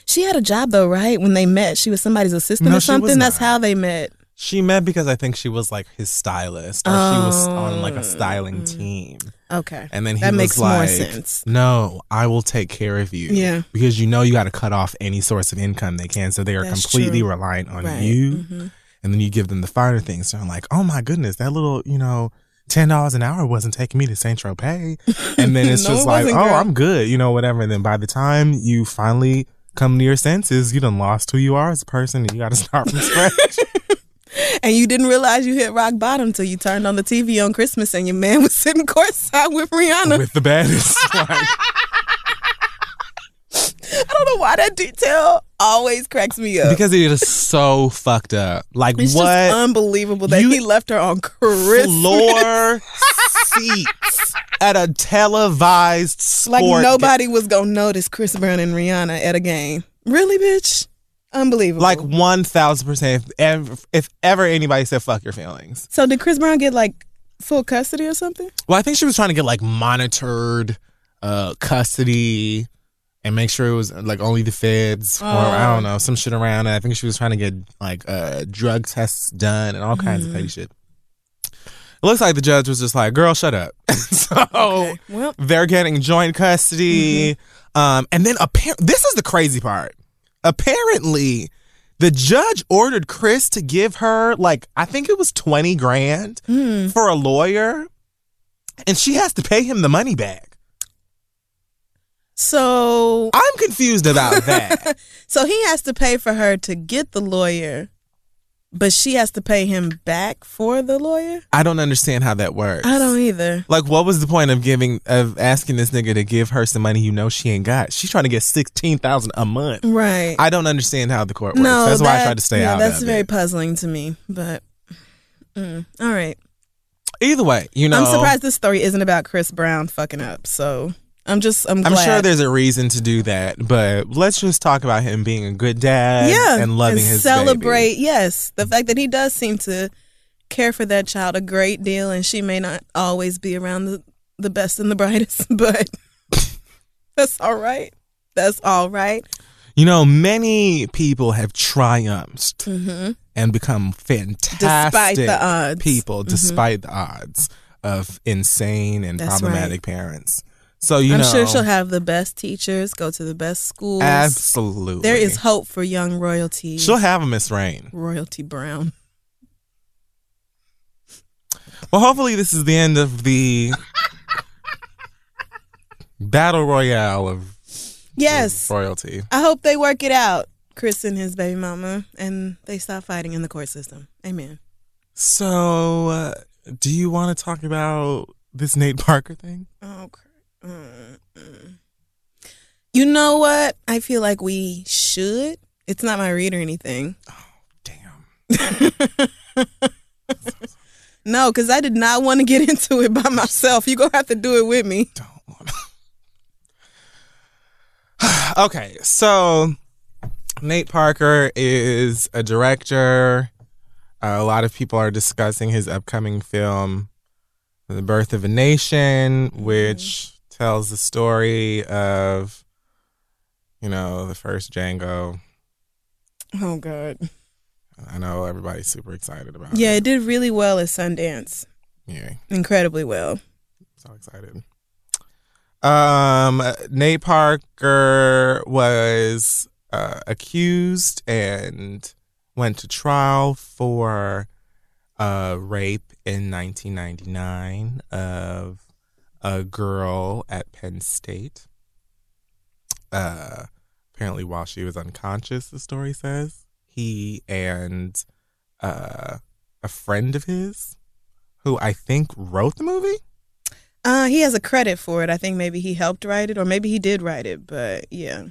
She had a job though, right? When they met, she was somebody's assistant No, or something. That's how they met. She met because I think she was like his stylist, or she was on like a styling team. Okay, And then he Oh. that was makes like, more sense. "No, I will take care of you." Yeah. because you know you got to cut off any source of income they can, so they are That's completely true. reliant on Right. you. Mhm. And then you give them the finer things. So I'm like, "Oh my goodness, that little you know." Ten dollars an hour wasn't taking me to Saint Tropez, and then it's No, just it like, oh, girl. I'm good, you know, whatever. And then by the time you finally come to your senses, you done lost who you are as a person, and you got to start from scratch. And you didn't realize you hit rock bottom till you turned on the TV on Christmas and your man was sitting courtside with Rihanna. with the baddest. Like, I don't know why that detail always cracks me up. because it is so fucked up. Like it's what unbelievable that You- he left her on Christmas. floor seats at a televised sport? Like nobody was gonna notice Chris Brown and Rihanna at a game. Really, bitch? Unbelievable. like one thousand percent. If ever, if ever anybody said "fuck your feelings," so did Chris Brown get like full custody or something? well, I think she was trying to get like monitored uh custody and make sure it was like only the feds or I Oh. don't know some shit around. it. I think she was trying to get like uh drug tests done and all kinds of petty shit. It looks like the judge was just like, "Girl, shut up." so Okay, well. they're getting joint custody. Um, and then apparently this is the crazy part. Apparently, the judge ordered Chris to give her like I think it was twenty grand Hmm. for a lawyer, and she has to pay him the money back. So I'm confused about that. so he has to pay for her to get the lawyer, but she has to pay him back for the lawyer? I don't understand how that works. I don't either. Like, what was the point of giving of asking this nigga to give her some money you know she ain't got? She's trying to get sixteen thousand a month. Right. I don't understand how the court works. no, that's why I tried to stay yeah, out That's very it. puzzling to me, but mm, all right. Either way, you know, I'm surprised this story isn't about Chris Brown fucking up. So I'm just I'm I'm sure there's a reason to do that, but let's just talk about him being a good dad yeah and loving his celebrate. baby. Yes, the fact that he does seem to care for that child a great deal, and she may not always be around the the best and the brightest, but that's all right. That's all right. You know, many people have triumphed Mm-hmm. and become fantastic Despite the odds. people, Mhm. despite the odds of insane and That's problematic parents. So you I'm know, sure she'll have the best teachers, go to the best schools. absolutely. There is hope for young royalty. She'll have a Miss Rain. royalty Brown. Well, hopefully, this is the end of the battle royale of Yes. royalty. I hope they work it out, Chris and his baby mama, and they stop fighting in the court system. Amen. So, uh, do you want to talk about this Nate Parker thing? Oh, cr- you know what? I feel like we should. It's not my read or anything. Oh, damn. No, because I did not want to get into it by myself. You're going to have to do it with me. Don't want to. okay, so Nate Parker is a director. Uh, a lot of people are discussing his upcoming film, The Birth of a Nation, which tells the story of, you know, the first Django. Oh, God. I know everybody's super excited about Yeah, it. it did really well at Sundance. Yeah. Incredibly well. So excited. Um, Nate Parker was uh, accused and went to trial for uh, rape in 1999 of a girl at Penn State. Uh, apparently, while she was unconscious, the story says he and uh, a friend of his, who I think wrote the movie. Uh, he has a credit for it. I think maybe he helped write it, or maybe he did write it. But yeah,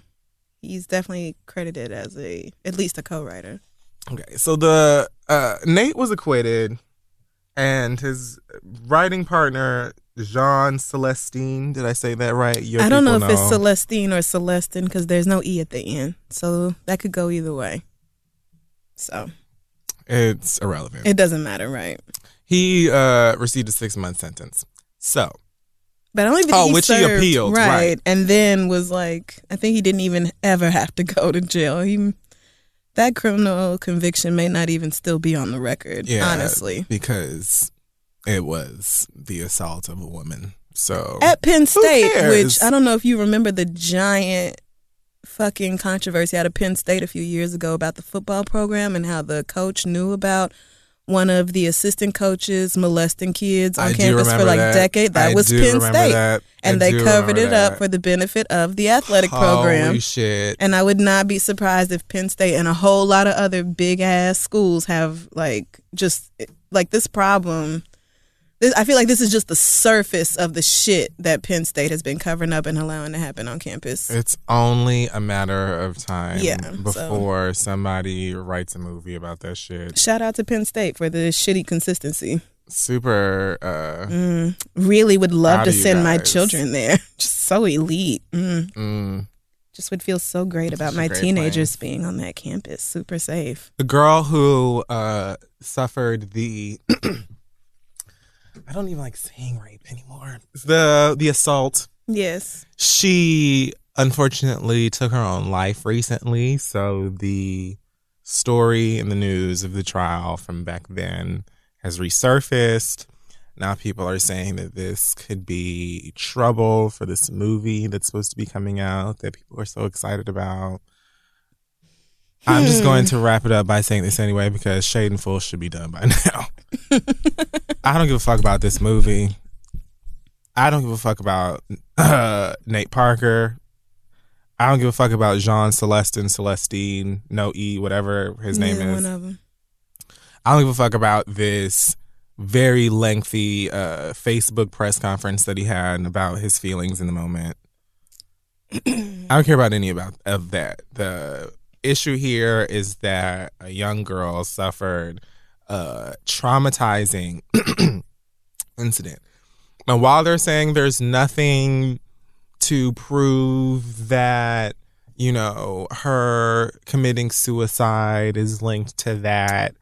he's definitely credited as a at least a co-writer. Okay, so the uh, Nate was acquitted, and his writing partner Jean Celestine. Did I say that right? Your I don't know if it's Celestine or Celestine because there's no e at the end, so that could go either way. So It's irrelevant. it doesn't matter, right? he uh, received a six month sentence. So But I don't even Oh, he which he served, appealed, right. And then was like, I think he didn't even ever have to go to jail. He that criminal conviction may not even still be on the record. yeah, honestly, because it was the assault of a woman. So at Penn State, which I don't know if you remember the giant fucking controversy out of Penn State a few years ago about the football program and how the coach knew about one of the assistant coaches molesting kids on I campus for like that. decade. That I was Penn State. that. I And they covered it up for the benefit of the athletic program. Holy shit! And I would not be surprised if Penn State and a whole lot of other big ass schools have like just like this problem. This, I feel like this is just the surface of the shit that Penn State has been covering up and allowing to happen on campus. It's only a matter of time Yeah, so- before somebody writes a movie about that shit. Shout out to Penn State for the shitty consistency. Super uh Mm, really would love to send my children there. Just so elite. Mm, mm. just would feel so great about my great teenagers being on that campus. Super safe. the girl who uh suffered the I don't even like saying rape anymore. The the assault. Yes. She unfortunately took her own life recently, so the story in the news of the trial from back then has resurfaced. Now people are saying that this could be trouble for this movie that's supposed to be coming out that people are so excited about. I'm just Hmm. going to wrap it up by saying this anyway because Shade and Full should be done by now. I don't give a fuck about this movie. I don't give a fuck about uh, Nate Parker. I don't give a fuck about Jean Celestin, Celestine, no E, whatever his name Neither is. One of them. I don't give a fuck about this very lengthy uh, Facebook press conference that he had about his feelings in the moment. I don't care about any about of that. The issue here is that a young girl suffered a traumatizing incident. And while they're saying there's nothing to prove that you know her committing suicide is linked to that.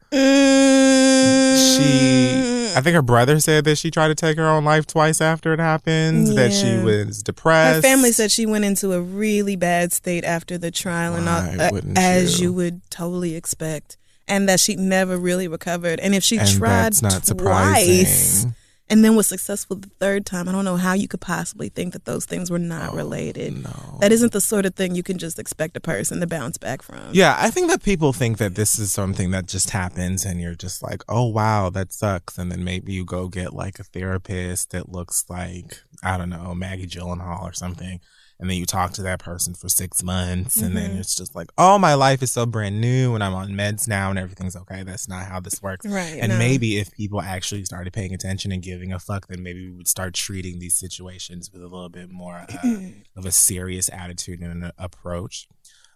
She, I think her brother said that she tried to take her own life twice after it happened. That she was depressed. Her family said she went into a really bad state after the trial, and all, Why uh, wouldn't as you? you would totally expect, and that she never really recovered. And if she and tried that's not twice surprising. and then was successful the third time, I don't know how you could possibly think that those things were not oh, related. Oh, No. That isn't the sort of thing you can just expect a person to bounce back from. Yeah, I think that people think that this is something that just happens and you're just like, oh, wow, that sucks. And then maybe you go get like a therapist that looks like, I don't know, Maggie Gyllenhaal or something. And then you talk to that person for six months and then Mhm. it's just like, oh, my life is so brand new and I'm on meds now and everything's okay. That's not how this works. Right. And no. maybe if people actually started paying attention and giving a fuck, then maybe we would start treating these situations with a little bit more uh, of a serious attitude and an approach.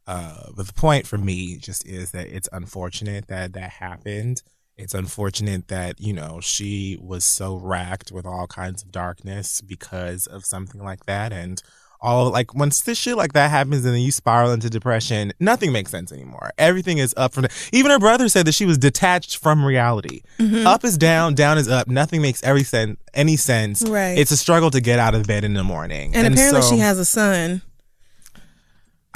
Uh, but the point for me just is that it's unfortunate that that happened. It's unfortunate that, you know, she was so racked with all kinds of darkness because of something like that. And all like once this shit like that happens and then you spiral into depression, nothing makes sense anymore. Everything is up from even her brother said that she was detached from reality. Mhm. Up is down, down is up. Nothing makes every sen- any sense. Right. It's a struggle to get out of bed in the morning. and, apparently so- she has a son.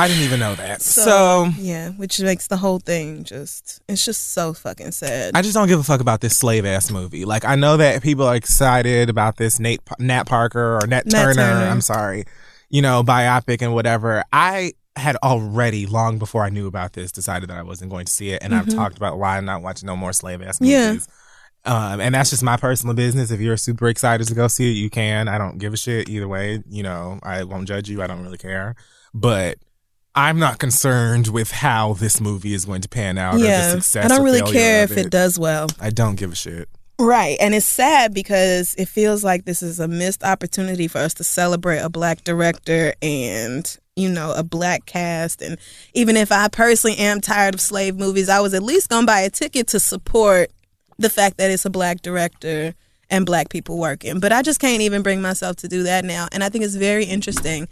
I didn't even know that. So, So, yeah, which makes the whole thing just it's just so fucking sad. I just don't give a fuck about this slave ass movie. Like I know that people are excited about this Nate Nat Parker or Nat, Nat Turner, Turner. I'm sorry, you know, biopic and whatever. I had already long before I knew about this decided that I wasn't going to see it, and I've Mhm. talked about why I'm not watching no more slave ass Yeah. movies. Um, and that's just my personal business. If you're super excited to go see it, you can. I don't give a shit either way. You know, I won't judge you. I don't really care. But I'm not concerned with how this movie is going to pan out. or the yeah, success I don't really care if it does well. I don't give a shit. Right. And it's sad because it feels like this is a missed opportunity for us to celebrate a black director and, you know, a black cast. And even if I personally am tired of slave movies, I was at least going to buy a ticket to support the fact that it's a black director and black people working. But I just can't even bring myself to do that now. And I think it's very interesting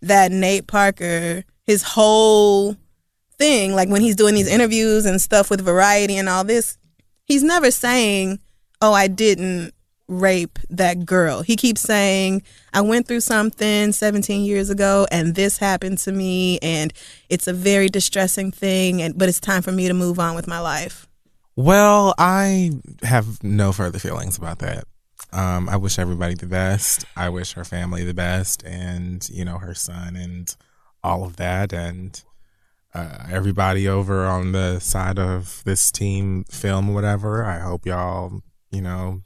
that Nate Parker, his whole thing, like when he's doing these interviews and stuff with Variety and all this, he's never saying, oh, I didn't rape that girl. He keeps saying, I went through something 17 years ago and this happened to me and it's a very distressing thing and but it's time for me to move on with my life. Well, I have no further feelings about that. Um, I wish everybody the best. I wish her family the best, and you know her son and all of that, and uh, everybody over on the side of this team film whatever. I hope y'all, you know,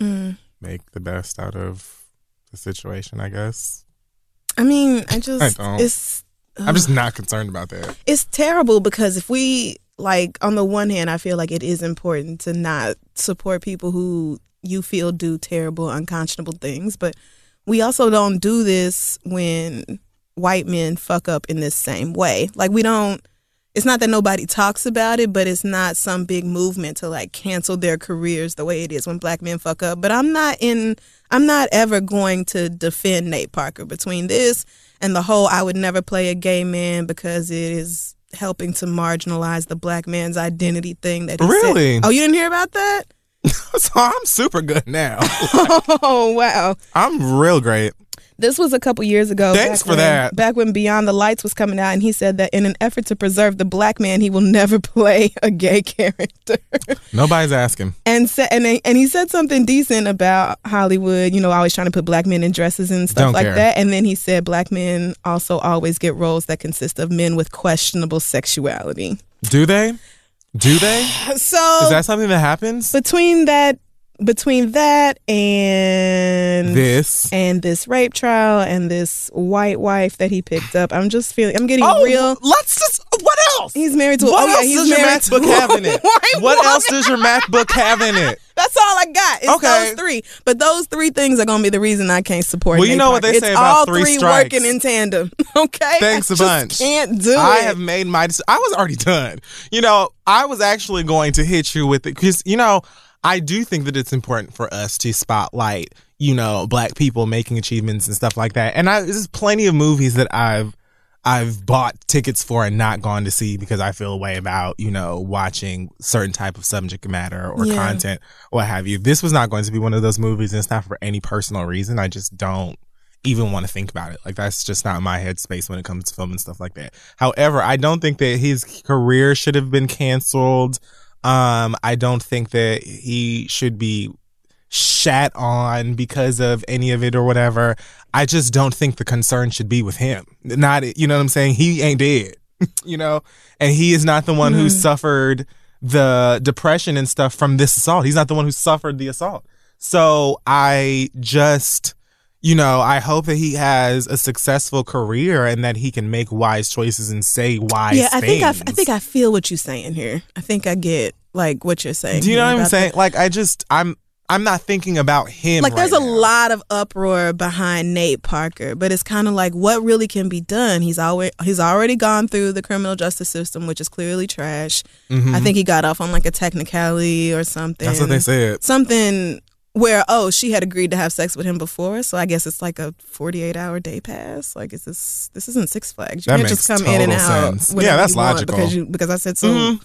Mm. make the best out of the situation. I guess I mean, I just I don't. it's I'm just not concerned about that. it's terrible because if we like on the one hand i feel like it is important to not support people who you feel do terrible unconscionable things but we also don't do this when white men fuck up in this same way like we don't it's not that nobody talks about it but it's not some big movement to like cancel their careers the way it is when black men fuck up but i'm not in i'm not ever going to defend nate parker between this and the whole I would never play a gay man because it is helping to marginalize the black man's identity thing that he said. Really? Oh, you didn't hear about that? so I'm super good now. oh wow. I'm real great. This was a couple years ago. Thanks back for when- that. Back when Beyond the Lights was coming out, and he said that in an effort to preserve the black man, he will never play a gay character. Nobody's asking. and sa- and and he said something decent about Hollywood. You know, always trying to put black men in dresses and stuff Don't like care. that. And then he said black men also always get roles that consist of men with questionable sexuality. Do they? Do they? So Is that something that happens? between that between that and This. and this rape trial and this white wife that he picked up, I'm just feeling I'm getting Oh, real. let's just. What else? He's married to. Oh, what oh yeah, else he's does your math book have in it? What else does your math book have in it? That's all I got. It's Okay. those three. But those three things are gonna be the reason I can't support. Well, you Nate know what Parker. they it's say about all three three strikes. working in tandem. Okay. Thanks I a bunch. Can't do I it. have made my. I was already done. You know, I was actually going to hit you with it because you know I do think that it's important for us to spotlight you know, black people making achievements and stuff like that. And I, there's plenty of movies that I've, I've bought tickets for and not gone to see because I feel a way about, you know, watching certain type of subject matter or Yeah. content, what have you. This was not going to be one of those movies and it's not for any personal reason. I just don't even want to think about it. Like that's just not my headspace when it comes to film and stuff like that. However, I don't think that his career should have been canceled. Um, I don't think that he should be shat on because of any of it or whatever. I just don't think the concern should be with him. Not, you know what I'm saying? He ain't dead, you know, and he is not the one who suffered the depression and stuff from this assault. He's not the one who suffered the assault. So I just, you know, I hope that he has a successful career and that he can make wise choices and say wise yeah, I think I, I think I feel what you're saying here. I think I get like what you're saying. Do you know what I'm saying? Like I just I'm I'm not thinking about him. like there's right a now. lot of uproar behind Nate Parker, but it's kind of like what really can be done. He's always he's already gone through the criminal justice system, which is clearly trash. I think he got off on like a technicality or something. Mm-hmm. That's what they said. Something where oh she had agreed to have sex with him before, so I guess it's like a 48 hour day pass. Like is this this isn't Six Flags? You That can't just come in and total out. Yeah, that's logical. because you because I said so. Mhm.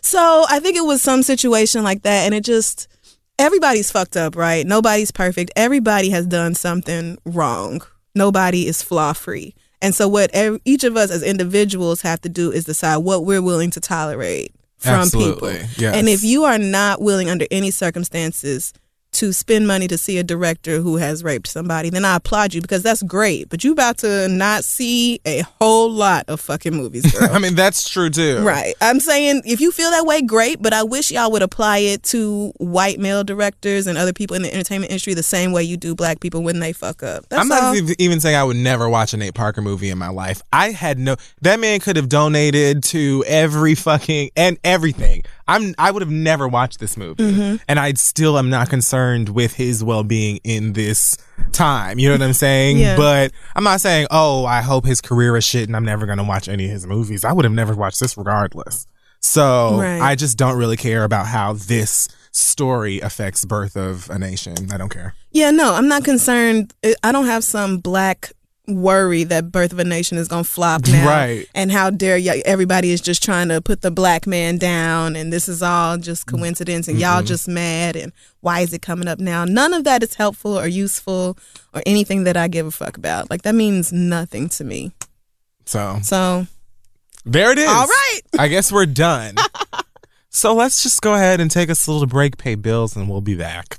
So I think it was some situation like that, and it just everybody's fucked up, right? Nobody's perfect. Everybody has done something wrong. Nobody is flaw free. And so what each of us as individuals have to do is decide what we're willing to tolerate from Absolutely, people. yes. And if you are not willing under any circumstances to spend money to see a director who has raped somebody, then I applaud you because that's great. But you about to not see a whole lot of fucking movies, girl. I mean that's true too. Right. I'm saying if you feel that way, great, but I wish y'all would apply it to white male directors and other people in the entertainment industry the same way you do black people when they fuck up. That's I'm not all. even saying I would never watch a Nate Parker movie in my life. I had no that man could have donated to every fucking and everything. I'm I would have never watched this movie. Mm-hmm. And I still am not concerned with his well-being in this time. You know what I'm saying? Yeah. But I'm not saying, "Oh, I hope his career is shit and I'm never going to watch any of his movies." I would have never watched this regardless. So, Right. I just don't really care about how this story affects birth of a nation. I don't care. Yeah, no, I'm not concerned. I don't have some black worry that Birth of a Nation is going to flop now. Right. And how dare y- everybody is just trying to put the black man down and this is all just mm-hmm. coincidence and y'all mm-hmm. just mad and why is it coming up now? None of that is helpful or useful or anything that I give a fuck about. Like that means nothing to me. So, So, There it is. all right. I guess we're done. so let's just go ahead and take us a little break, pay bills, and we'll be back.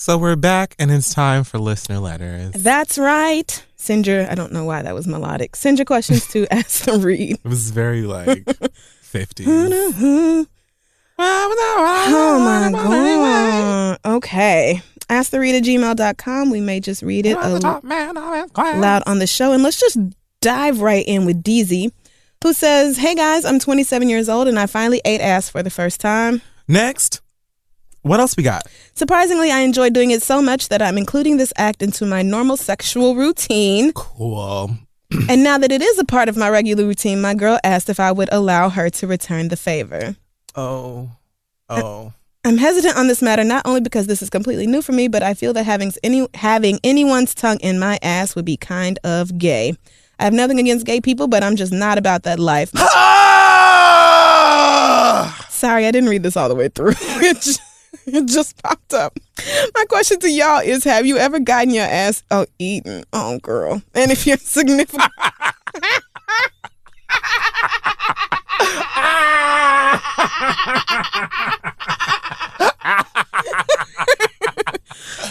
So we're back, and it's time for listener letters. That's right. Send your, I don't know why that was melodic. Send your questions to Ask the Read. It was very like 50s. Oh my God. Okay. Ask the read at gmail.com. We may just read it a loud on the show. And let's just dive right in with DZ, who says, Hey guys, I'm 27 years old and I finally ate ass for the first time. Next, what else we got? Surprisingly, I enjoy doing it so much that I'm including this act into my normal sexual routine. Cool. and now that it is a part of my regular routine, my girl asked if I would allow her to return the favor. Oh. Oh. I'm hesitant on this matter not only because this is completely new for me, but I feel that having any having anyone's tongue in my ass would be kind of gay. I have nothing against gay people, but I'm just not about that life. Sorry, I didn't read this all the way through. It just- just popped up. My question to y'all is Have you ever gotten your ass oh, eaten? Oh, girl. And if you're significant.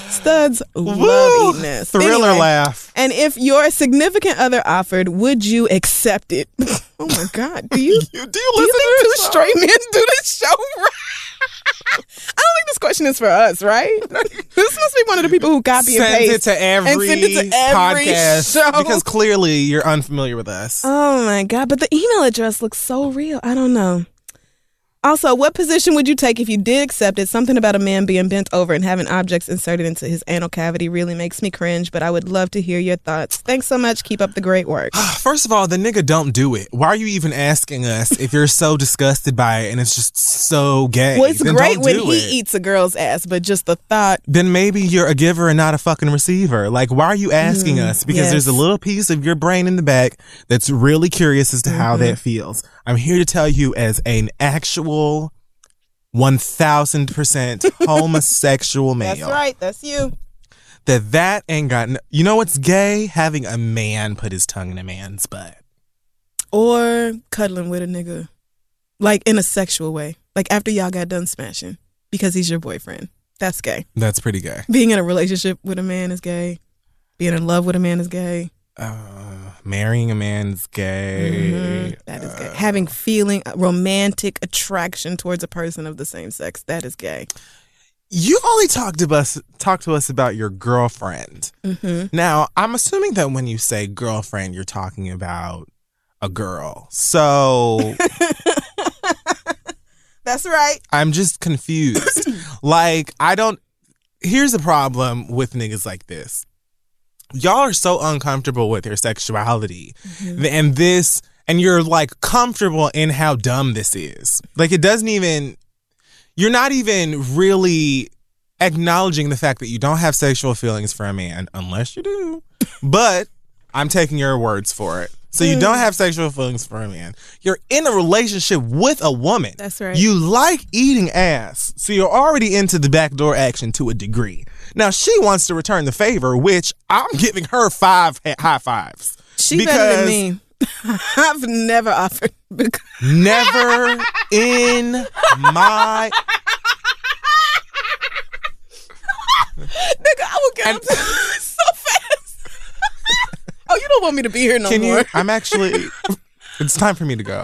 Studs love Woo! eating this. Thriller Anyway, laugh. And if your significant other offered, would you accept it? oh my God. Do you, You, do you do listen to two straight men do this show right? I don't think this question is for us, right? this must be one of the people who copy and Send paste. it to every and send it to every podcast show. because clearly you're unfamiliar with us. Oh my god! But the email address looks so real. I don't know. Also, what position would you take if you did accept it? Something about a man being bent over and having objects inserted into his anal cavity really makes me cringe. But I would love to hear your thoughts. Thanks so much. Keep up the great work. First of all, the nigga don't do it. Why are you even asking us if you're so disgusted by it and it's just so gay? well, it's Then great when he it. eats a girl's ass, but just the thought. Then maybe you're a giver and not a fucking receiver. Like, why are you asking us? Because yes. there's a little piece of your brain in the back that's really curious as to how Mm-hmm. that feels. I'm here to tell you, as an actual 1000% homosexual male, That's right. That's you. that that ain't got. No, you know what's gay? Having a man put his tongue in a man's butt. Or cuddling with a nigga, like in a sexual way, like after y'all got done smashing because he's your boyfriend. That's gay. That's pretty gay. Being in a relationship with a man is gay. Being in love with a man is gay. Uh, marrying a man's gay. Mhm. That is gay. Having feeling uh, romantic attraction towards a person of the same sex. That is gay. You only talked to us talk to us about your girlfriend. Mm-hmm. Now, I'm assuming that when you say girlfriend, you're talking about a girl. So That's right. I'm just confused. like, I don't. Here's the problem with niggas like this. Y'all are so uncomfortable with your sexuality. Mm-hmm. And this, and you're like comfortable in how dumb this is. Like, it doesn't even, you're not even really acknowledging the fact that you don't have sexual feelings for a man, unless you do. But I'm taking your words for it. So you don't mm. have sexual feelings for a man. You're in a relationship with a woman. That's right. You like eating ass. So you're already into the backdoor action to a degree. Now she wants to return the favor, which I'm giving her five high fives. She better than me. I've never offered. because- Never in my Nigga, I will get up so fast. oh, you don't want me to be here no Can more. you I'm actually it's time for me to go.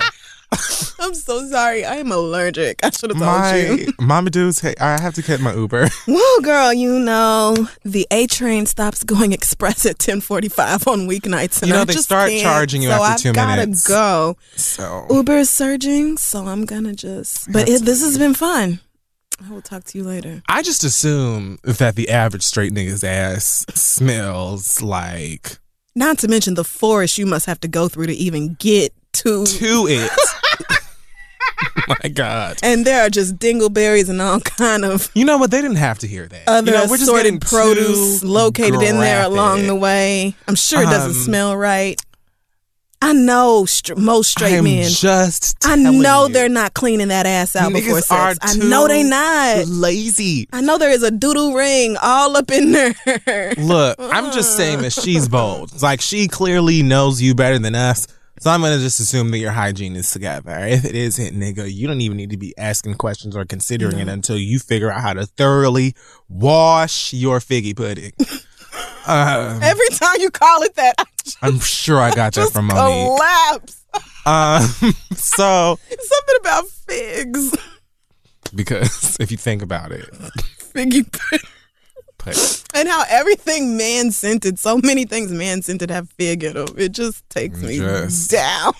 I'm so sorry. I am allergic. I should have told My you. mama dudes, hey, I have to get my Uber. Well, girl, you know the A train stops going express at 10:45 on weeknights, and You know, I they just start charging you so after I've two gotta go. So Uber is surging, so I'm gonna just. But it, this has been fun. I will talk to you later. I just assume that the average straight nigga's ass smells like Not to mention the forest you must have to go through to even get to. to it. My God. And there are just dingleberries and all kind of You know what? They didn't have to hear that. other you know, we're just getting produce too located in there along the way. I'm sure it doesn't Um, smell right. I know str- most straight I'm men. just. I telling know you. they're not cleaning that ass out before Niggas are sex. I know they too not. lazy. I know there is a doodle ring all up in there. Look, I'm just saying that she's bold. Like she clearly knows you better than us. So I'm gonna just assume that your hygiene is together. If it isn't, nigga, you don't even need to be asking questions or considering it until you figure out how to thoroughly wash your figgy pudding. um, Every time you call it that, I just I'm sure I got that from Monique. collapse. Um, so Something about figs. because if you think about it, Figgy pudding. And how everything man scented, so many things man scented have fig in. It just takes me Just- down.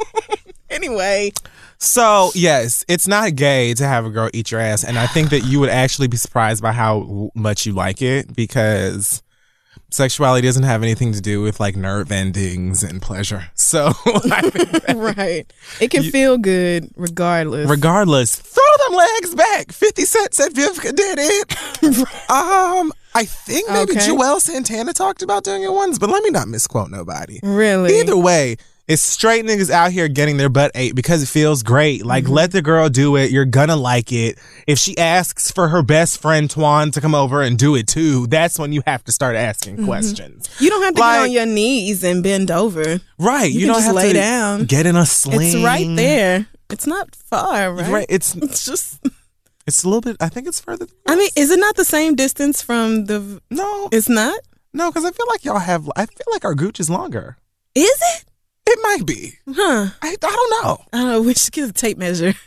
anyway, So yes, it's not gay to have a girl eat your ass, and I think that you would actually be surprised by how much you like it because sexuality doesn't have anything to do with like nerve endings and pleasure. So right. It can feel good regardless. regardless, throw them legs back. Fifty Cent said Vivica did it. um, I think maybe Okay. Juelz Santana talked about doing it once, but let me not misquote nobody. really? Either way, It's straight niggas out here getting their butt ate because it feels great. Like, Mm-hmm. let the girl do it. You're gonna like it. If she asks for her best friend Twan to come over and do it too, that's when you have to start asking Mm-hmm. questions. You don't have to Like- get on your knees and bend over. Right. You You, don't just have lay to down. Get in a sling. It's right there. It's not far, right? Right. It's It's just. it's a little bit. I think it's further. I mean, is it not the same distance from the? No, It's not. no, because I feel like y'all have. I feel like our gooch is longer. Is it? It might be. Huh. I, I don't know. I don't know. We should get a tape measure.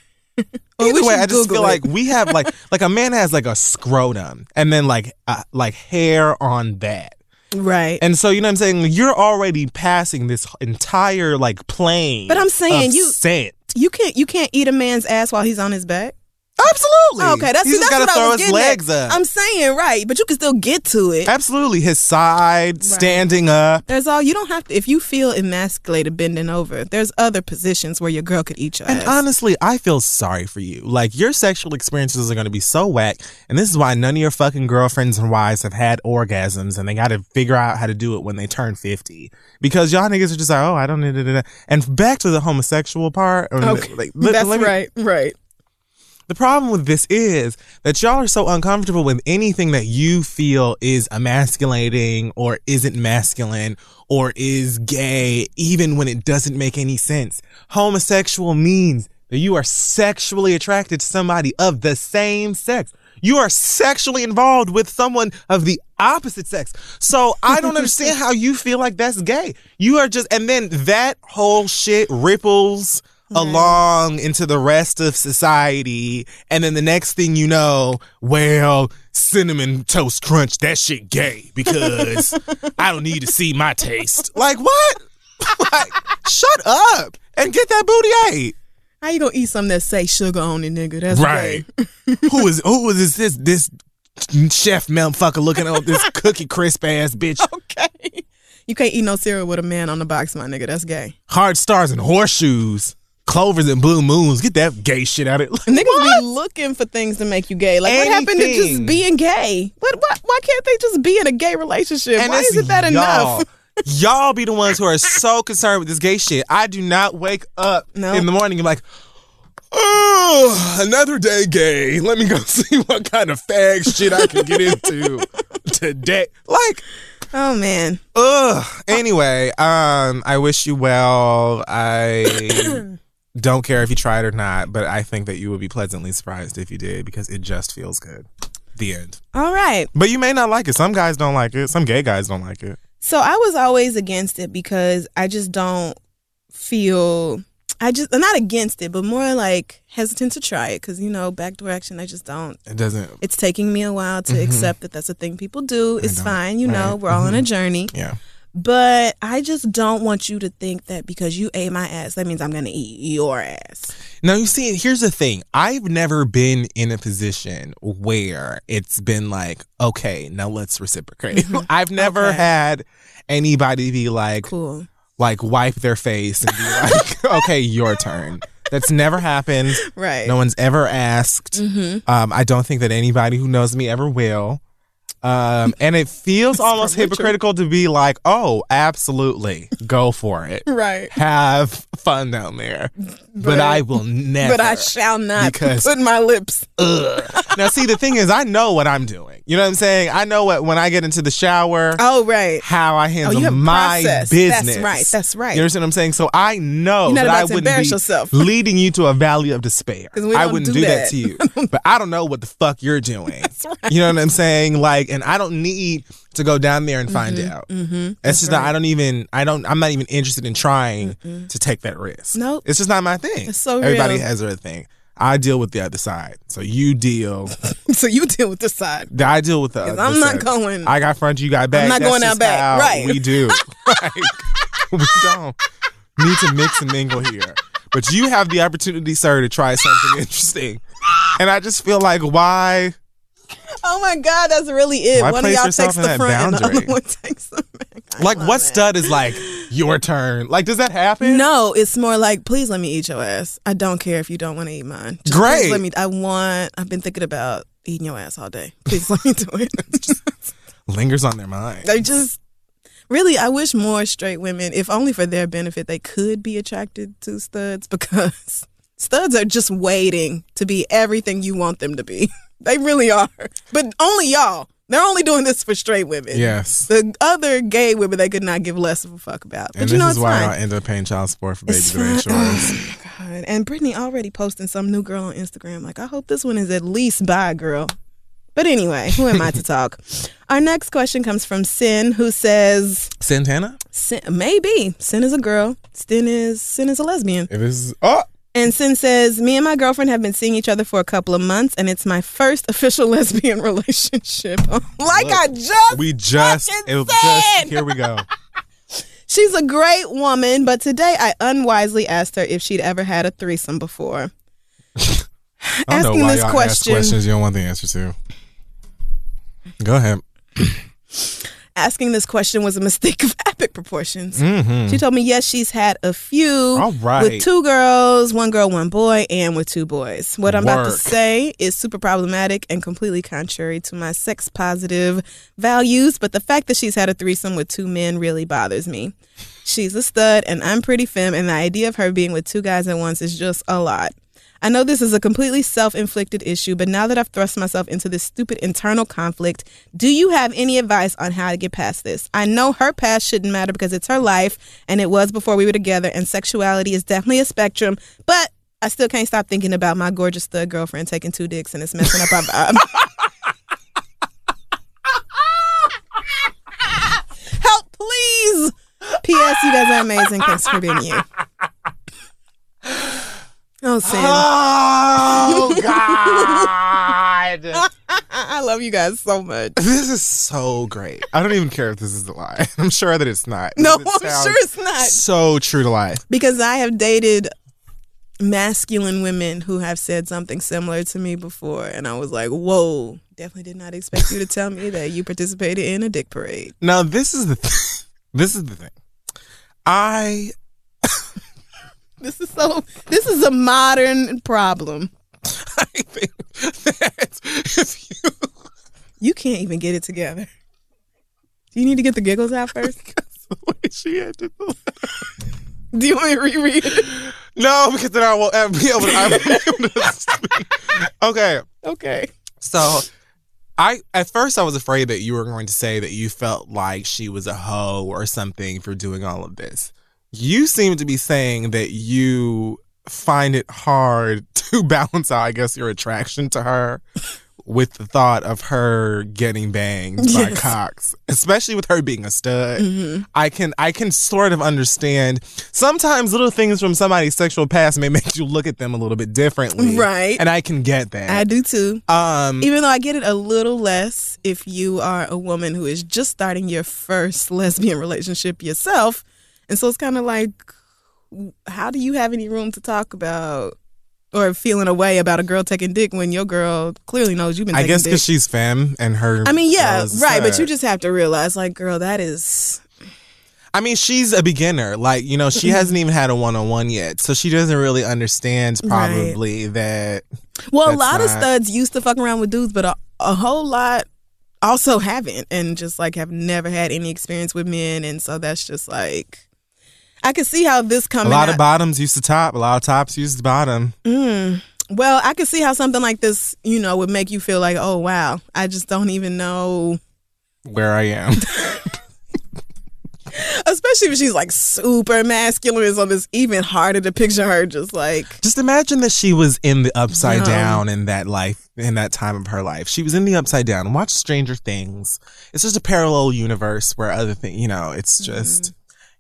Or Either way, I just Google feel it. like we have like like a man has like a scrotum and then like uh, like hair on that. right. And so you know what I'm saying? You're already passing this entire like plane. But I'm saying you- scent. you can't you can't eat a man's ass while he's on his back. Absolutely. Okay, that's He see, just that's gotta what throw I was his getting legs at. up. I'm saying right, but you can still get to it. Absolutely. His side, standing up. There's all you don't have to if you feel emasculated bending over. There's other positions where your girl could eat your And ass. honestly, I feel sorry for you. Like your sexual experiences are going to be so whack, and this is why none of your fucking girlfriends and wives have had orgasms, and they got to figure out how to do it when they turn fifty because y'all niggas are just like, oh, I don't need it. And back to the homosexual part. or okay, like, let- that's let me- right, right. The problem with this is that y'all are so uncomfortable with anything that you feel is emasculating or isn't masculine or is gay, even when it doesn't make any sense. Homosexual means that you are sexually attracted to somebody of the same sex. You are sexually involved with someone of the opposite sex. So I don't understand how you feel like that's gay. You are just, and then that whole shit ripples along into the rest of society. And then the next thing you know, well, cinnamon toast crunch, that shit gay because I don't need to see my taste. Like what? like, shut up and get that booty ate. How you gonna eat something that say sugar on it, nigga? That's Right. who is who is this this this chef motherfucker looking at this cookie crisp ass bitch? Okay. You can't eat no cereal with a man on the box, my nigga. That's gay. Hard stars and horseshoes. Clovers and blue moons. Get that gay shit out of it. Niggas What? be looking for things to make you gay. Like what happened to just being gay? What, what why can't they just be in a gay relationship? And why isn't that y'all. enough? y'all be the ones who are so concerned with this gay shit. I do not wake up No. in the morning and be like, oh, another day gay. Let me go see what kind of fag shit I can get into today. Like, Oh man. ugh. Anyway, um, I wish you well. I don't care if you try it or not, but I think that you would be pleasantly surprised if you did because it just feels good. The end. All right. But you may not like it. Some guys don't like it. Some gay guys don't like it. So I was always against it because I just don't feel I just I'm not against it, but more like hesitant to try it because you know back direction. I just don't. It doesn't. It's taking me a while to mm-hmm. accept that that's a thing people do. It's fine, you know. We're all on a mm-hmm. journey, Yeah. But I just don't want you to think that because you ate my ass, that means I'm gonna eat your ass. Now you see, here's the thing. I've never been in a position where it's been like, okay, now let's reciprocate. I've never Okay. had anybody be like, Cool. like wipe their face and be like, okay, your turn. That's never happened. Right. No one's ever asked. Mm-hmm. Um, I don't think that anybody who knows me ever will. Um, and it feels almost hypocritical to be like, oh, absolutely, go for it. Right. Have fun down there. But, I will never. But I shall not Because- put my lips. Ugh. now, see, the thing is, I know what I'm doing. You know what I'm saying? I know what when I get into the shower, Oh right. how I handle oh, have my process. business. That's right. That's right. You understand what I'm saying? So I know that I wouldn't be yourself. leading you to a valley of despair. I wouldn't do do that. that. to you. but I don't know what the fuck you're doing. That's right. You know what I'm saying? Like, and I don't need to go down there and find out. Mm-hmm. It's just not. I don't even. I don't. I'm not even interested in trying to take that risk. Nope. It's just not my thing. It's so Everybody real. has their thing. I deal with the other side. So you deal. so you deal with this side. I deal with the other I'm not side. going- I got front, you got back. I'm not That's going out back. Right. We do. like, we don't need to mix and mingle here. But you have the opportunity, sir, to try something interesting. And I just feel like why Oh my God, that's really it. Why One of y'all takes the front and the boundary? other one takes the back. I like what it. stud is like your turn? Like does that happen? No, it's more like, please let me eat your ass. I don't care if you don't want to eat mine. Just Great. let me. I want. I've been thinking about eating your ass all day. Please let me do it. Lingers on their mind. I just. Really, I wish more straight women, if only for their benefit, they could be attracted to studs because studs are just waiting to be everything you want them to be. They really are. But only y'all. They're only doing this for straight women. Yes. The other gay women they could not give less of a fuck about. But and you this know is it's why fine. I end up paying child support for It's babies fine. and insurance. Oh, God. And Brittany already posting some new girl on Instagram. Like, I hope this one is at least by a girl. But anyway, who am I to talk? Our next question comes from Sin, who says, Santana? Sin, maybe Sin is a girl. Sin is Sin is a lesbian. It is. Oh! And Sin says, Me and my girlfriend have been seeing each other for a couple of months, and it's my first official lesbian relationship. like I just We just. It was just. Here we go. She's a great woman, but today I unwisely asked her if she'd ever had a threesome before. Asking this question- questions you don't want the answer to. Go ahead. Asking this question was a mistake of epic proportions. Mhm. She told me, yes, she's had a few All right. with two girls, one girl, one boy, and with two boys. What I'm about to say is super problematic and completely contrary to my sex positive values, but the fact that she's had a threesome with two men really bothers me. She's a stud and I'm pretty femme, and the idea of her being with two guys at once is just a lot. I know this is a completely self inflicted issue, but now that I've thrust myself into this stupid internal conflict, do you have any advice on how to get past this? I know her past shouldn't matter because it's her life and it was before we were together, and sexuality is definitely a spectrum, but I still can't stop thinking about my gorgeous stud girlfriend taking two dicks and it's messing up our vibe. Help, please! P.S. You guys are amazing. Thanks for being you. Oh, Sam. Oh, God. I love you guys so much. this is so great. I don't even care if this is a lie. I'm sure that it's not. No, It I'm sure it's not. So true to life. Because I have dated masculine women who have said something similar to me before, and I was like, whoa, definitely did not expect you to tell me that you participated in a dick parade. Now, this is the th- this is the thing. I This is so, this is a modern problem. I think that if you You can't even get it together. Do you need to get the giggles out first? the way she had to do. Do you want me to reread it? No, because then I won't ever be able to, I won't be able to. Okay. Okay. So I at first I was afraid that you were going to say that you felt like she was a hoe or something for doing all of this. You seem to be saying that you find it hard to balance out, I guess, your attraction to her with the thought of her getting banged by Yes. cocks, especially with her being a stud. Mhm. I can I can sort of understand. Sometimes little things from somebody's sexual past may make you look at them a little bit differently, Right. And I can get that. I do too. Um, Even though I get it a little less if you are a woman who is just starting your first lesbian relationship yourself. And so it's kind of like, how do you have any room to talk about or feeling a way about a girl taking dick when your girl clearly knows you've been I guess because she's femme and her. I mean, yeah, right. But you just have to realize, like, girl, that is. I mean, she's a beginner. Like, you know, she mm-hmm. hasn't even had a one on one yet. So she doesn't really understand probably that. Well, a lot of studs used to fuck around with dudes, but a, a whole lot also haven't and just like have never had any experience with men. And so that's just like. I can see how this coming. A lot out. of bottoms used to top, a lot of tops used to bottom. Mm. Well, I could see how something like this, you know, would make you feel like, oh wow, I just don't even know. Where I am. Especially if she's like super masculine, so it's even harder to picture her just like Just imagine that she was in the upside No. down in that life, in that time of her life. She was in the upside down. Watch Stranger Things. It's just a parallel universe where other things, you know, it's Mm-hmm. just,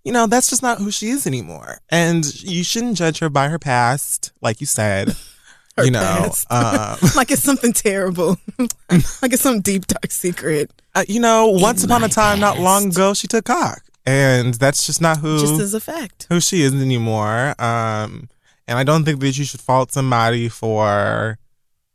you know, that's just not who she is anymore. And you shouldn't judge her by her past, like you said. Her you know, past. uh, like it's something terrible, like it's some deep dark secret. uh, you know, once upon a time, not long ago, she took cock, and that's just not who Just as a fact. who she is anymore. Um, and I don't think that you should fault somebody for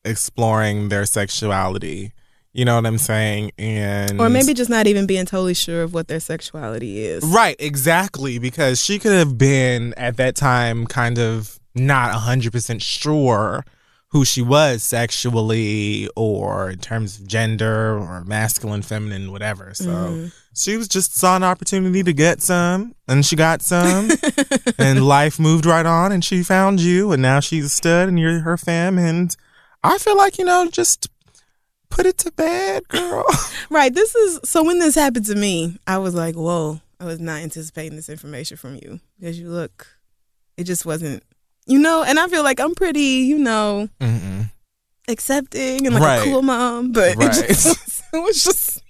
exploring their sexuality. You know what I'm saying? And Or maybe just not even being totally sure of what their sexuality is. right, exactly, because she could have been at that time kind of not hundred percent sure who she was sexually or in terms of gender or masculine, feminine, whatever. So Mm-hmm. she was just saw an opportunity to get some and she got some and life moved right on and she found you and now she's a stud and you're her fam and I feel like, you know, just put it to bed, girl. Right. This is so when this happened to me, I was like, whoa, I was not anticipating this information from you because you look, it just wasn't, you know, and I feel like I'm pretty, you know, Mm-mm. accepting and like Right. a cool mom, but Right. it, just was, it was just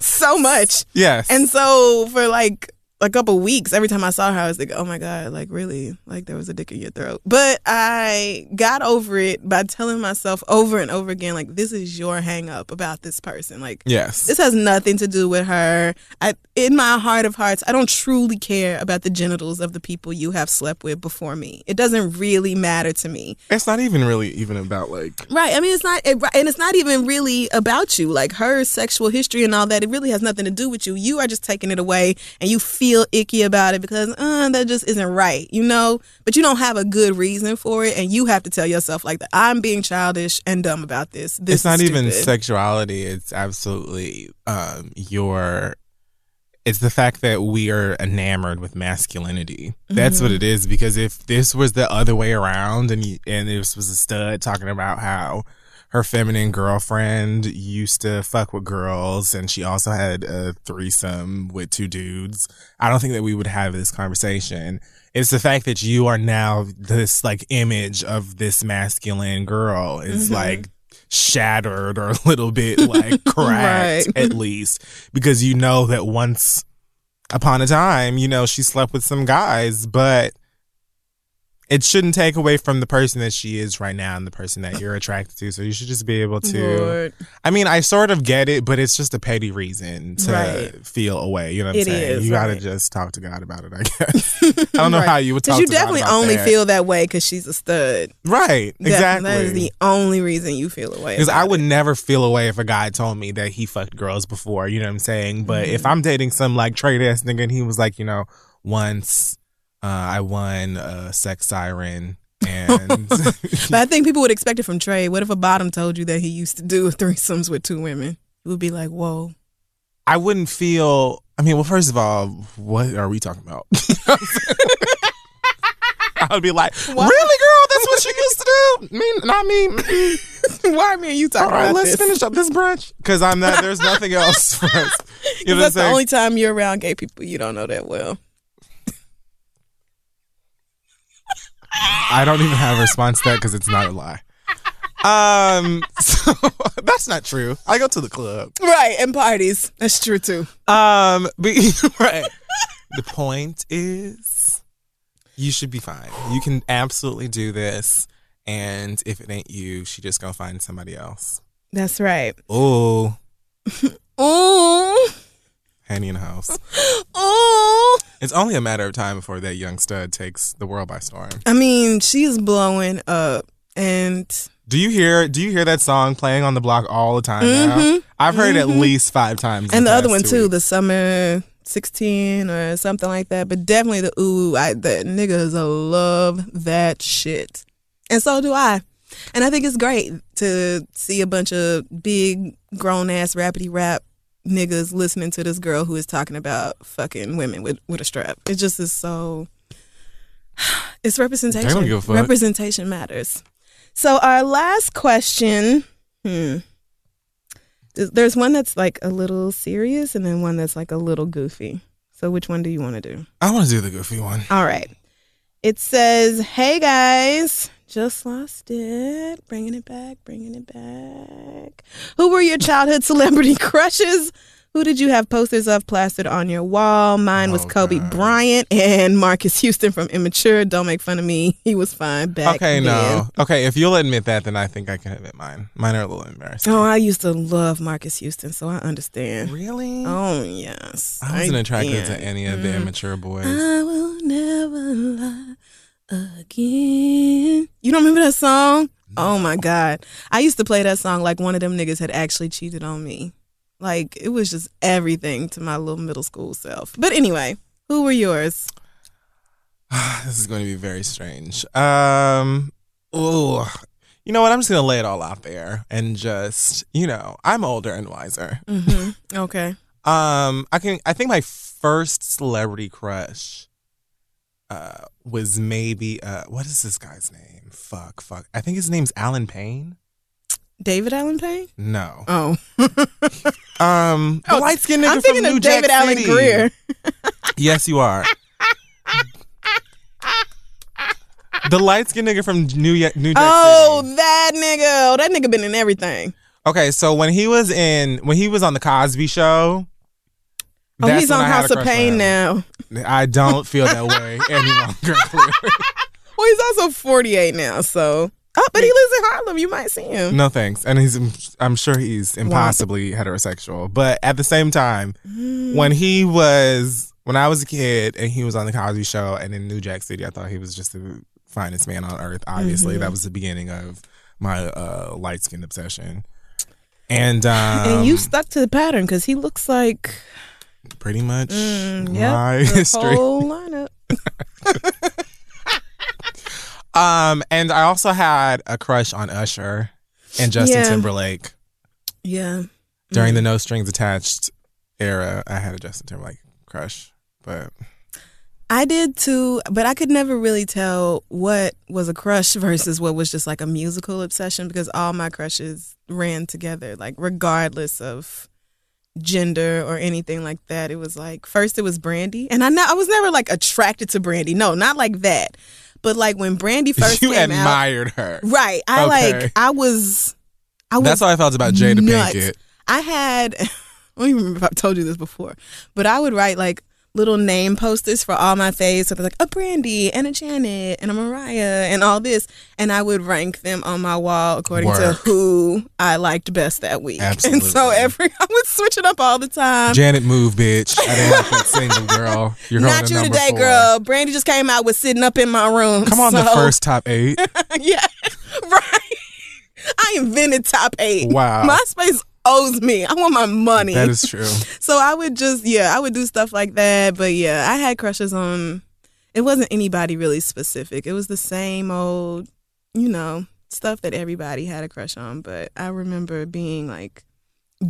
so much. Yes. And so for like a couple weeks, every time I saw her, I was like, oh my God, like really? Like there was a dick in your throat. But I got over it by telling myself over and over again, like, this is your hang up about this person. Like, yes. this has nothing to do with her. I, in my heart of hearts, I don't truly care about the genitals of the people you have slept with before me. It doesn't really matter to me. it's not even really even about like Right. I mean, it's not, it, and it's not even really about you. Like her sexual history and all that, it really has nothing to do with you. You are just taking it away and you feel icky about it because uh, that just isn't right, you know? But you don't have a good reason for it. And you have to tell yourself, like, that I'm being childish and dumb about this. This it's not even sexuality it's absolutely um your it's the fact that we are enamored with masculinity that's what it is because if this was the other way around and you, and this was a stud talking about how her feminine girlfriend used to fuck with girls and she also had a threesome with two dudes. I don't think that we would have this conversation. It's the fact that you are now this like image of this masculine girl is mm-hmm. like shattered or a little bit like cracked Right. at least because you know that once upon a time you know she slept with some guys but it shouldn't take away from the person that she is right now and the person that you're attracted to so you should just be able to Lord. i mean i sort of get it but it's just a petty reason to Right. feel away you know what i'm It saying is, you gotta just talk to god about it i guess i don't know Right. how you would talk you definitely only that. feel that way because she's a stud. right That- exactly That is the only reason you feel away. Because I would it. never feel away if a guy told me that he fucked girls before, you know what I'm saying? But Mm-hmm. if I'm dating some like trade ass nigga and he was like, you know, once uh, I won a sex siren and But I think people would expect it from Trey. What if a bottom told you that he used to do threesomes with two women? It would be like, whoa. I wouldn't feel, I mean, well, first of all, what are we talking about? I would be like, really, girl? That's what you used to do? Me, not me. Why me and you talking All right, about let's this? finish up this brunch because I'm not. There's nothing else for us. You know 'Cause that's the only time you're around gay people you don't know that well. I don't even have a response to that because it's not a lie. Um, so that's not true. I go to the club. Right, and parties. That's true too. Um, but right. the point is, you should be fine. You can absolutely do this, and if it ain't you, she just gonna find somebody else. That's right. Oh, Ooh. Henny the house. Ooh. It's only a matter of time before that young stud takes the world by storm. I mean, she's blowing up. And Do you hear? Do you hear that song playing on the block all the time now? I've heard it at least five times. Mm-hmm. and the other one too, weeks. the summer 16 or something like that. But definitely the ooh, I the niggas love that shit. And so do I. And I think it's great to see a bunch of big grown ass rapidy rap niggas listening to this girl who is talking about fucking women with, with a strap. It just is so it's representation. Don't give a fuck. Representation matters. So our last question, hmm. There's one that's like a little serious and then one that's like a little goofy. So which one do you want to do? I want to do the goofy one. All right. It says, "Hey guys, just lost it. Bringing it back, bringing it back. Who were your childhood celebrity crushes? Who did you have posters of plastered on your wall? Mine was Oh, Kobe God. Bryant and Marques Houston from Immature. Don't make fun of me. He was fine back Okay, then. no. Okay, if you'll admit that, then I think I can admit mine. Mine are a little embarrassing. Oh, I used to love Marques Houston, so I understand. really? Oh yes, I wasn't attracted did. to any of the mm. immature boys. I will never lie again. You don't remember that song? Oh my god. I used to play that song like one of them niggas had actually cheated on me. Like it was just everything to my little middle school self. But anyway, who were yours? this is going to be very strange. Um, oh, You know what? I'm just gonna lay it all out there and just, you know, I'm older and wiser. hmm Okay. Um, I can. I think my first celebrity crush, uh, was maybe uh, what is this guy's name? Fuck, fuck. I think his name's Allen Payne. David Allen Payne? No. Oh. Um, the Oh, light skinned nigga I'm thinking from New of David Jack Allen City. Greer. Yes, you are. the light skinned nigga from New Ye- New Jack Oh, City. that nigga. Oh, that nigga been in everything. Okay, so when he was in when he was on the Cosby Show. Oh, that's he's on House of Payne now. I don't feel that way any longer. Well, he's also 48 now, so. Oh, but he lives in Harlem. You might see him. No thanks. And he's I'm sure he's impossibly heterosexual. But at the same time, Mm. when he was when I was a kid and he was on the Cosby show and in New Jack City, I thought he was just the finest man on earth. Obviously, Mm-hmm. that was the beginning of my uh, light skin obsession. And um, and you stuck to the pattern because he looks like pretty much mm, yeah, my the history. whole lineup. Um, and I also had a crush on Usher and Justin Yeah. Timberlake Yeah. during Mm. the No Strings Attached era. I had a Justin Timberlake crush, but I did too, but I could never really tell what was a crush versus what was just like a musical obsession because all my crushes ran together, like regardless of gender or anything like that. It was like first it was Brandy, and I know I was never like attracted to Brandy. No, not like that. But like when Brandy first you came out, admired her. right? I Okay. like I was. I was That's how I felt about Jada nuts. Pinkett. I had, I don't even remember if I've told you this before, but I would write like little name posters for all my faves. So they're like a Brandy and a Janet and a Mariah and all this. And I would rank them on my wall according to who I liked best that week. And so every, I would switch it up all the time. Janet, move, bitch. I didn't have that single girl. You're going Not to you today, four. girl. Brandy just came out with sitting up in my room. Come on, the first top eight. yeah, right. I invented top eight. Wow. MySpace owes me. I want my money. That is true. So I would just, yeah, I would do stuff like that. But yeah, I had crushes on, it wasn't anybody really specific. It was the same old, you know, stuff that everybody had a crush on. But I remember being like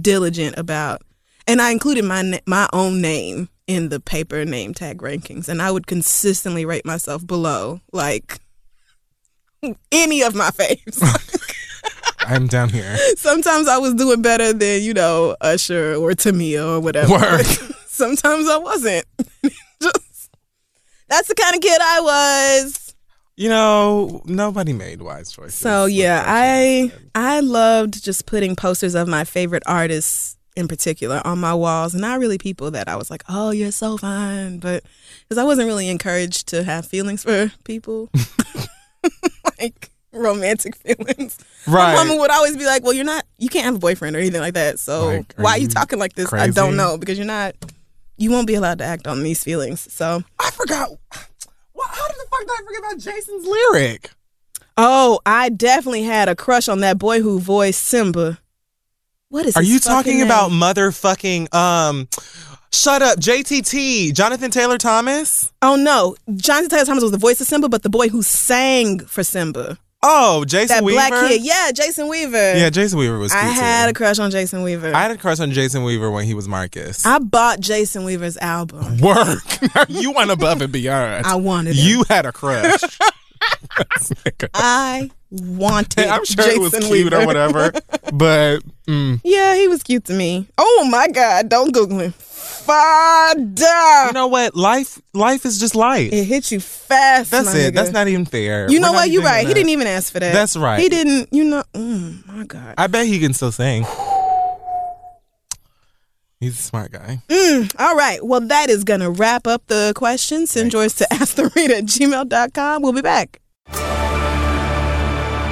diligent about, and I included my na- my own name in the paper name tag rankings, and I would consistently rate myself below like any of my faves. I'm down here. Sometimes I was doing better than, you know, Usher or Tamia or whatever. Word. Sometimes I wasn't. Just that's the kind of kid I was. You know, nobody made wise choices. So yeah, I I loved just putting posters of my favorite artists in particular on my walls, and not really people that I was like, "Oh, you're so fine," but because I wasn't really encouraged to have feelings for people, like romantic feelings. My right. mama would always be like, "Well, you're not. You can't have a boyfriend or anything like that. So Like, are why are you you talking like this? I don't know because you're not. You won't be allowed to act on these feelings. So, I forgot. What, how did the fuck did I forget about Jason's lyric? oh, I definitely had a crush on that boy who voiced Simba. What is? Are you talking name? about motherfucking um? Shut up, JTT, Jonathan Taylor Thomas. Oh no, Jonathan Taylor Thomas was the voice of Simba, but the boy who sang for Simba, Oh, Jason that Weaver. black kid, yeah, Jason Weaver. Yeah, Jason Weaver was. Cute I had a crush on Jason Weaver. I had a crush on Jason Weaver when he was Marcus. I bought Jason Weaver's album. Work. you went above and beyond. I wanted him. You had a crush. I wanted. I'm sure Jason it was cute Weaver. or whatever, but mm, Yeah, he was cute to me. Oh my God, don't Google him. Fada. you know what? Life, life is just life. it hits you fast. That's it. nigga. That's not even fair. You We're know what? You're right. He didn't even ask for that. That's right. He didn't. You know. Mm, my God. I bet he can still sing. He's a smart guy. Mm, all right. Well, that is gonna wrap up the questions. Send yours to askthereader at gmail.com. We'll be back.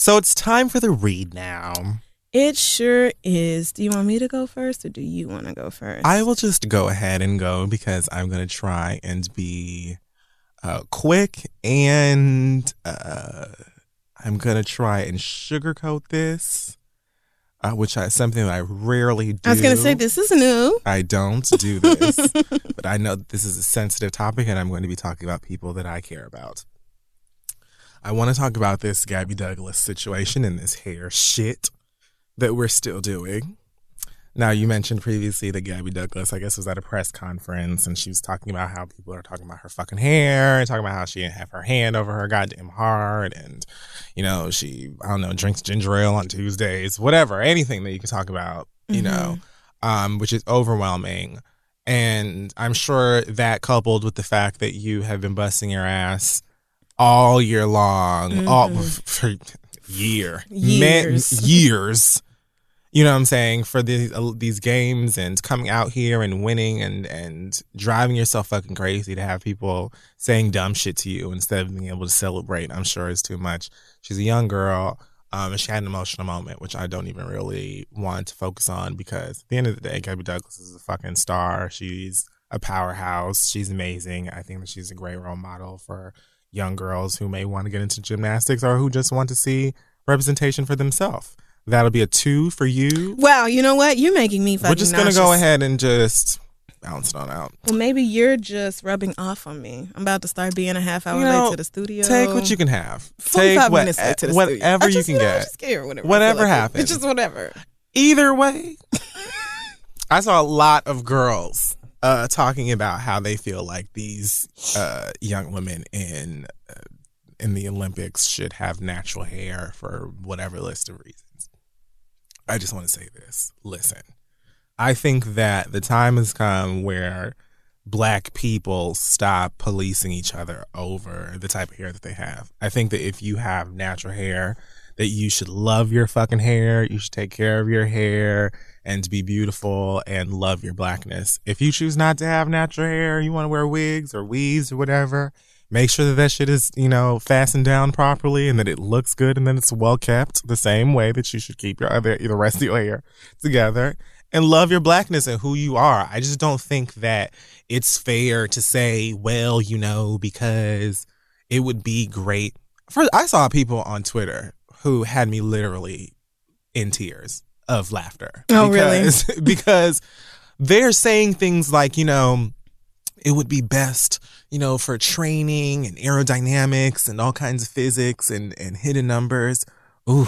So it's time for the read now. It sure is. Do you want me to go first or do you want to go first? I will just go ahead and go because I'm going to try and be uh, quick and uh, I'm going to try and sugarcoat this, uh, which is something that I rarely do. I was going to say, this is new. I don't do this, but I know this is a sensitive topic and I'm going to be talking about people that I care about. I want to talk about this Gabby Douglas situation and this hair shit that we're still doing. Now, you mentioned previously that Gabby Douglas, I guess, was at a press conference and she was talking about how people are talking about her fucking hair and talking about how she didn't have her hand over her goddamn heart and, you know, she, I don't know, drinks ginger ale on Tuesdays, whatever, anything that you can talk about, you know, um, which is overwhelming. And I'm sure that coupled with the fact that you have been busting your ass all year long, all for year, Years. Men, years. You know what I'm saying for these uh, these games and coming out here and winning and and driving yourself fucking crazy to have people saying dumb shit to you instead of being able to celebrate. I'm sure is too much. She's a young girl. Um, and she had an emotional moment, which I don't even really want to focus on because at the end of the day, Gabby Douglas is a fucking star. She's a powerhouse. She's amazing. I think that she's a great role model for young girls who may want to get into gymnastics or who just want to see representation for themselves. That'll be a two for you. Wow, you know what? You're making me fucking We're just gonna go ahead and just bounce it on out. Well, maybe you're just rubbing off on me. I'm about to start being a half hour You know, late to the studio. Take what you can have. 45 Take what, minutes late to the eh, whatever I you just, can know, I'm get. scared whenever, Whatever like it. happens. It's just whatever. Either way, I saw a lot of girls uh, talking about how they feel like these uh, young women in uh, in the Olympics should have natural hair for whatever list of reasons. I just want to say this. Listen, I think that the time has come where black people stop policing each other over the type of hair that they have. I think that if you have natural hair, that you should love your fucking hair, you should take care of your hair and be beautiful and love your blackness. If you choose not to have natural hair, you want to wear wigs or weaves or whatever, make sure that that shit is, you know, fastened down properly and that it looks good and that it's well kept the same way that you should keep your other the rest of your hair together and love your blackness and who you are. I just don't think that it's fair to say, well, you know, because it would be great. First, I saw people on Twitter who had me literally in tears of laughter. Oh, really? because, because they're saying things like, you know, it would be best, you know, for training and aerodynamics and all kinds of physics and, and hidden numbers. Ooh,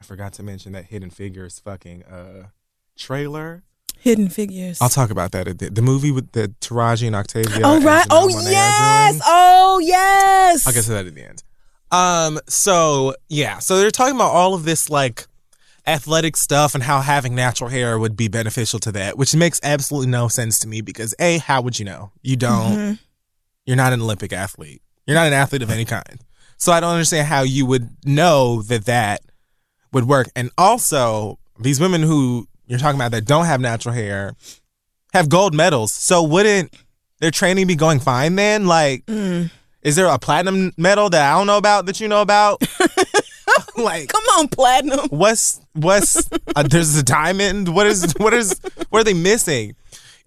I forgot to mention that Hidden Figures fucking uh trailer. Hidden figures. I'll talk about that. The, the movie with the Taraji and Octavia. oh right. Oh yes. Oh yes. I'll get to that at the end. Um, so yeah, so they're talking about all of this like athletic stuff and how having natural hair would be beneficial to that, which makes absolutely no sense to me because A, how would you know? You don't Mhm. you're not an Olympic athlete. You're not an athlete of any kind. So I don't understand how you would know that that would work. And also, these women who you're talking about that don't have natural hair have gold medals. So wouldn't their training be going fine then? Like, Mm. is there a platinum medal that I don't know about that you know about? like, Come on, platinum. what's what's uh, there's a diamond? What is what is what are they missing?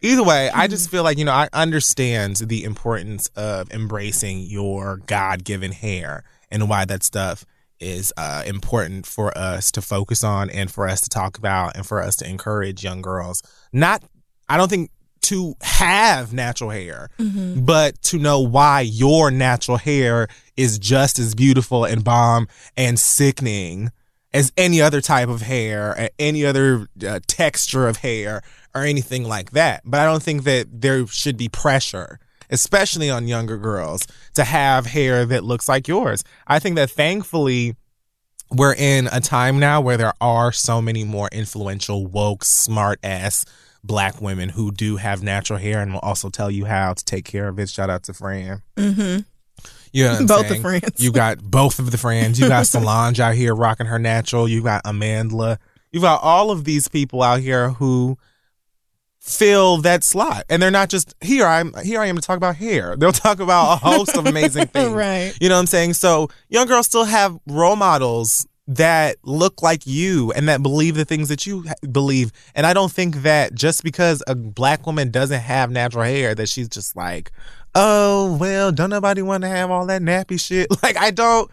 Either way i just feel like you know i understand the importance of embracing your god-given hair and why that stuff is uh, important for us to focus on and for us to talk about and for us to encourage young girls. Not i don't think to have natural hair but to know why your natural hair is just as beautiful and bomb and sickening as any other type of hair, any other uh, texture of hair, or anything like that. But I don't think that there should be pressure, especially on younger girls, to have hair that looks like yours. I think that thankfully, we're in a time now where there are so many more influential, woke, smart ass black women who do have natural hair and will also tell you how to take care of it. Shout out to Fran. Mm-hmm. You know what I'm Both the saying? You got both of the friends. You got Solange out here rocking her natural. You got Amanda. You got all of these people out here who fill that slot, and they're not just here. I'm here. I am to talk about hair. They'll talk about a host of amazing things. Right. You know what I'm saying? So young girls still have role models that look like you and that believe the things that you believe. And I don't think that just because a black woman doesn't have natural hair that she's just like, oh, well, don't nobody want to have all that nappy shit. Like I don't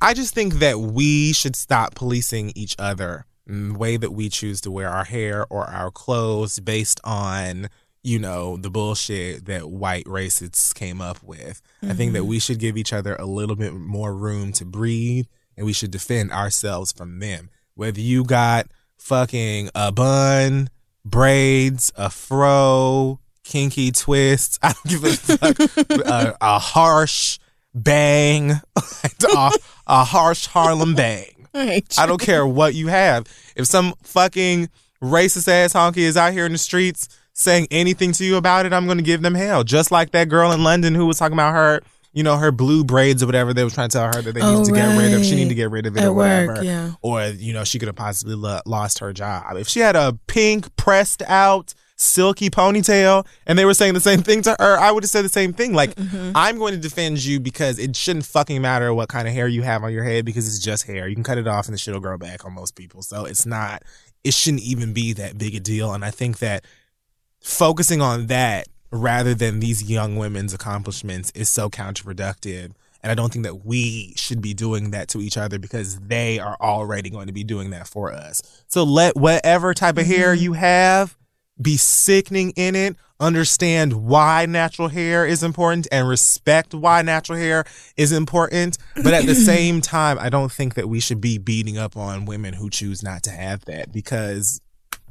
I just think that we should stop policing each other the way that we choose to wear our hair or our clothes based on you know the bullshit that white racists came up with. I think that mm-hmm. we should give each other a little bit more room to breathe and we should defend ourselves from them. Whether you got fucking a bun, braids, a fro, kinky twist. I don't give a fuck, a, a harsh bang, a, a harsh Harlem bang. I don't care what you have. If some fucking racist ass honky is out here in the streets saying anything to you about it, I'm going to give them hell. Just like that girl in London who was talking about her, you know, her blue braids or whatever. They were trying to tell her that they Oh, need to get rid of. She needed to get rid of it At or whatever. work, yeah. Or you know, she could have possibly lo- lost her job if she had a pink pressed out silky ponytail and they were saying the same thing to her i would have said the same thing like Mm-hmm. i'm going to defend you because it shouldn't fucking matter what kind of hair you have on your head because it's just hair you can cut it off and the shit will grow back on most people so it's not it shouldn't even be that big a deal and i think that focusing on that rather than these young women's accomplishments is so counterproductive. And I don't think that we should be doing that to each other because they are already going to be doing that for us. So let whatever type of hair you have be sickening in it. Understand why natural hair is important and respect why natural hair is important. But at the same time, I don't think that we should be beating up on women who choose not to have that because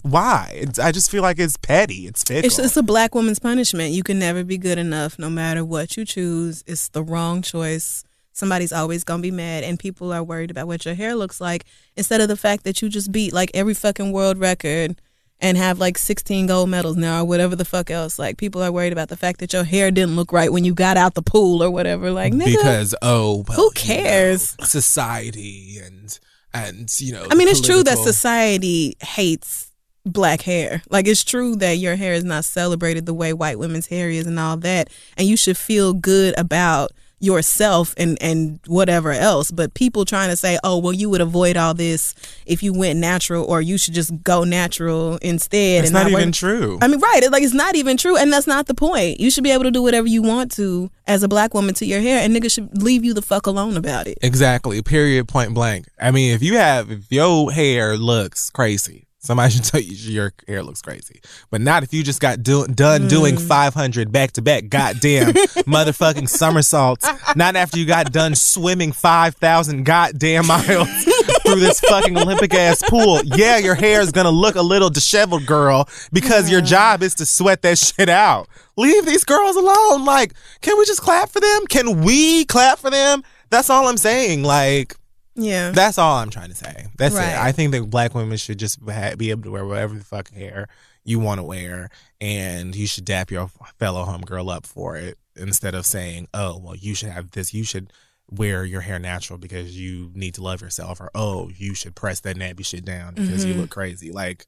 why? It's, I just feel like it's petty. It's fickle. It's, it's a black woman's punishment. You can never be good enough no matter what you choose. It's the wrong choice. Somebody's always gonna be mad, and people are worried about what your hair looks like instead of the fact that you just beat like every fucking world record and have like 16 gold medals now or whatever the fuck else. Like people are worried about the fact that your hair didn't look right when you got out the pool or whatever. Like nigga, because oh, well, who you know, cares? society and and you know. I mean, it's true that society hates black hair. Like, it's true that your hair is not celebrated the way white women's hair is and all that. And you should feel good about yourself and, and whatever else. But people trying to say, oh, well, you would avoid all this if you went natural or you should just go natural instead. It's not work- even true. I mean, right. Like, it's not even true. And that's not the point. You should be able to do whatever you want to as a black woman to your hair. And niggas should leave you the fuck alone about it. Exactly. Period. Point blank. I mean, if you have, if your hair looks crazy, somebody should tell you your hair looks crazy. But not if you just got do- done mm. doing 500 back to back goddamn motherfucking somersaults. Not after you got done swimming 5,000 goddamn miles through this fucking Olympic ass pool. Yeah, your hair is gonna look a little disheveled, girl, because your job is to sweat that shit out. Leave these girls alone. Like, can we just clap for them? Can we clap for them? That's all I'm saying. Like, Yeah. that's all I'm trying to say. That's Right. it. I think that black women should just ha- be able to wear whatever the fuck hair you want to wear, and you should dap your fellow homegirl up for it instead of saying, "Oh, well, you should have this. You should wear your hair natural because you need to love yourself," or "Oh, you should press that nappy shit down because you Mhm. look crazy." Like.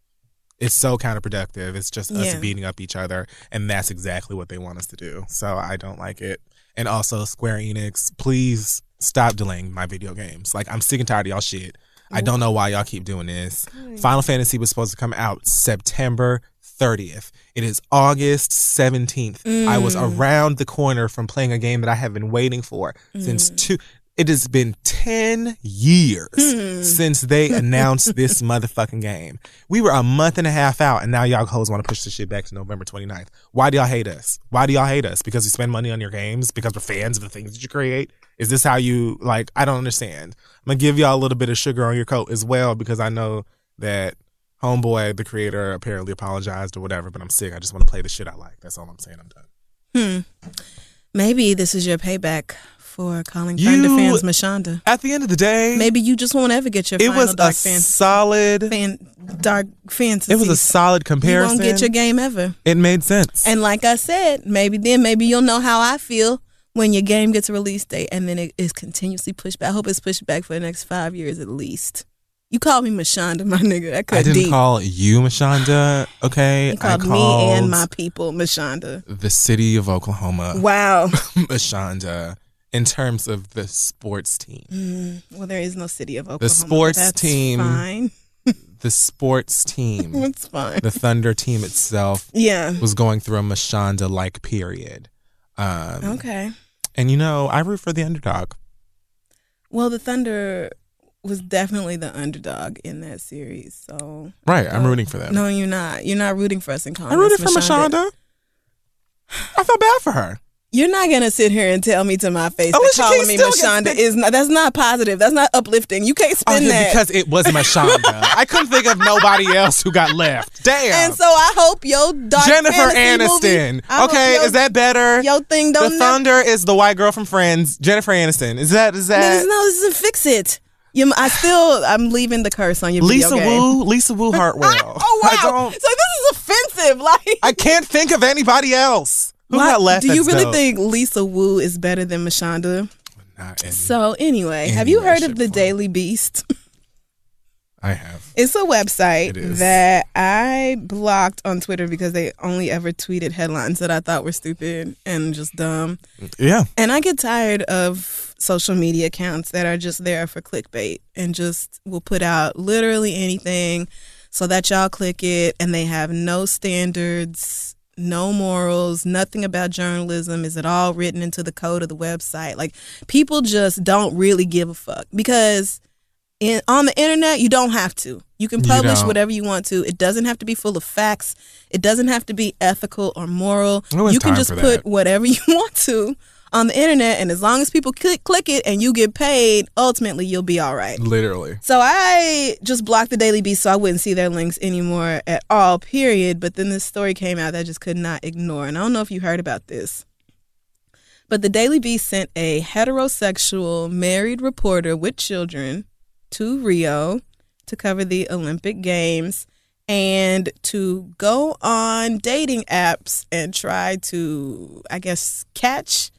It's so counterproductive. It's just us Yeah. beating up each other, and that's exactly what they want us to do. So I don't like it. And also, Square Enix, please stop delaying my video games. Like, I'm sick and tired of y'all shit. I don't know why y'all keep doing this. Final Fantasy was supposed to come out September 30th. It is August 17th. I was Mm. around the corner from playing a game that I have been waiting for since Mm. two. It has been 10 years Hmm. since they announced this motherfucking game. We were a month and a half out, and now y'all hoes want to push this shit back to November 29th. Why do y'all hate us? Why do y'all hate us? Because we spend money on your games? Because we're fans of the things that you create? Is this how you, like, I don't understand. I'm going to give y'all a little bit of sugar on your coat as well, because I know that Homeboy, the creator, apparently apologized or whatever, but I'm sick. I just want to play the shit I like. That's all I'm saying. I'm done. Hmm. Maybe this is your payback for calling Friend You- fans Mashonda. At the end of the day, Maybe you just won't ever get your it was a fan, solid, fan dark fantasy. it was a solid comparison. you won't get your game ever. it made sense. And like I said, maybe then maybe you'll know how I feel when your game gets a release date and then it is continuously pushed back. I hope it's pushed back for the next five years at least. You call me Mashonda, my nigga. That cut I didn't deep. call you Mashonda, okay? you called, I me and my people Mashonda. the city of Oklahoma Wow. Mashonda. in terms of the sports team. Mm, well, there is no city of Oklahoma. The sports that's team- Fine. The sports team, It's fine. the Thunder team itself, Yeah. was going through a Mashonda like period. Um, Okay. And you know, I root for the underdog. Well, the Thunder was definitely the underdog in that series. So Right, I'm rooting for them. no, you're not. You're not rooting for us in common. I rooted for Mashonda. I felt bad for her. You're not gonna sit here and tell me to my face oh, that calling me Mashonda is not. That's not positive. That's not uplifting. You can't spin oh, Okay, that. because it was Mashonda. I couldn't think of nobody else who got left. Damn. and so I hope your dark Jennifer fantasy movie- Aniston. Okay, your- is that better? your thing? the Don't never- Thunder is the white girl from Friends. Jennifer Aniston. Is that is that no, this isn't fix it. You, I still, I'm leaving the curse on your Lisa video game. Wu? Lisa Wu Hartwell. oh wow! I don't. So this is offensive. Like, I can't think of anybody else who why- got left. do you really dope? think Lisa Wu is better than Mashonda? Not So anyway, have you heard of the or form. Daily Beast? I have. It's a website It is. that I blocked on Twitter because they only ever tweeted headlines that I thought were stupid and just dumb. Yeah. And I get tired of social media accounts that are just there for clickbait and just will put out literally anything so that y'all click it and they have no standards, no morals, nothing about journalism. Is it all written into the code of the website? Like people just don't really give a fuck because in, on the internet you don't have to. You can publish don't. whatever you want to. It doesn't have to be full of facts. It doesn't have to be ethical or moral. It's you can just put whatever you want to on the internet and as long as people click click it and you get paid, ultimately you'll be all right. Literally. So I just blocked the Daily Beast so I wouldn't see their links anymore at all, period. But then this story came out that I just could not ignore. And I don't know if you heard about this. But the Daily Beast sent a heterosexual married reporter with children to Rio to cover the Olympic Games and to go on dating apps and try to, I guess, catch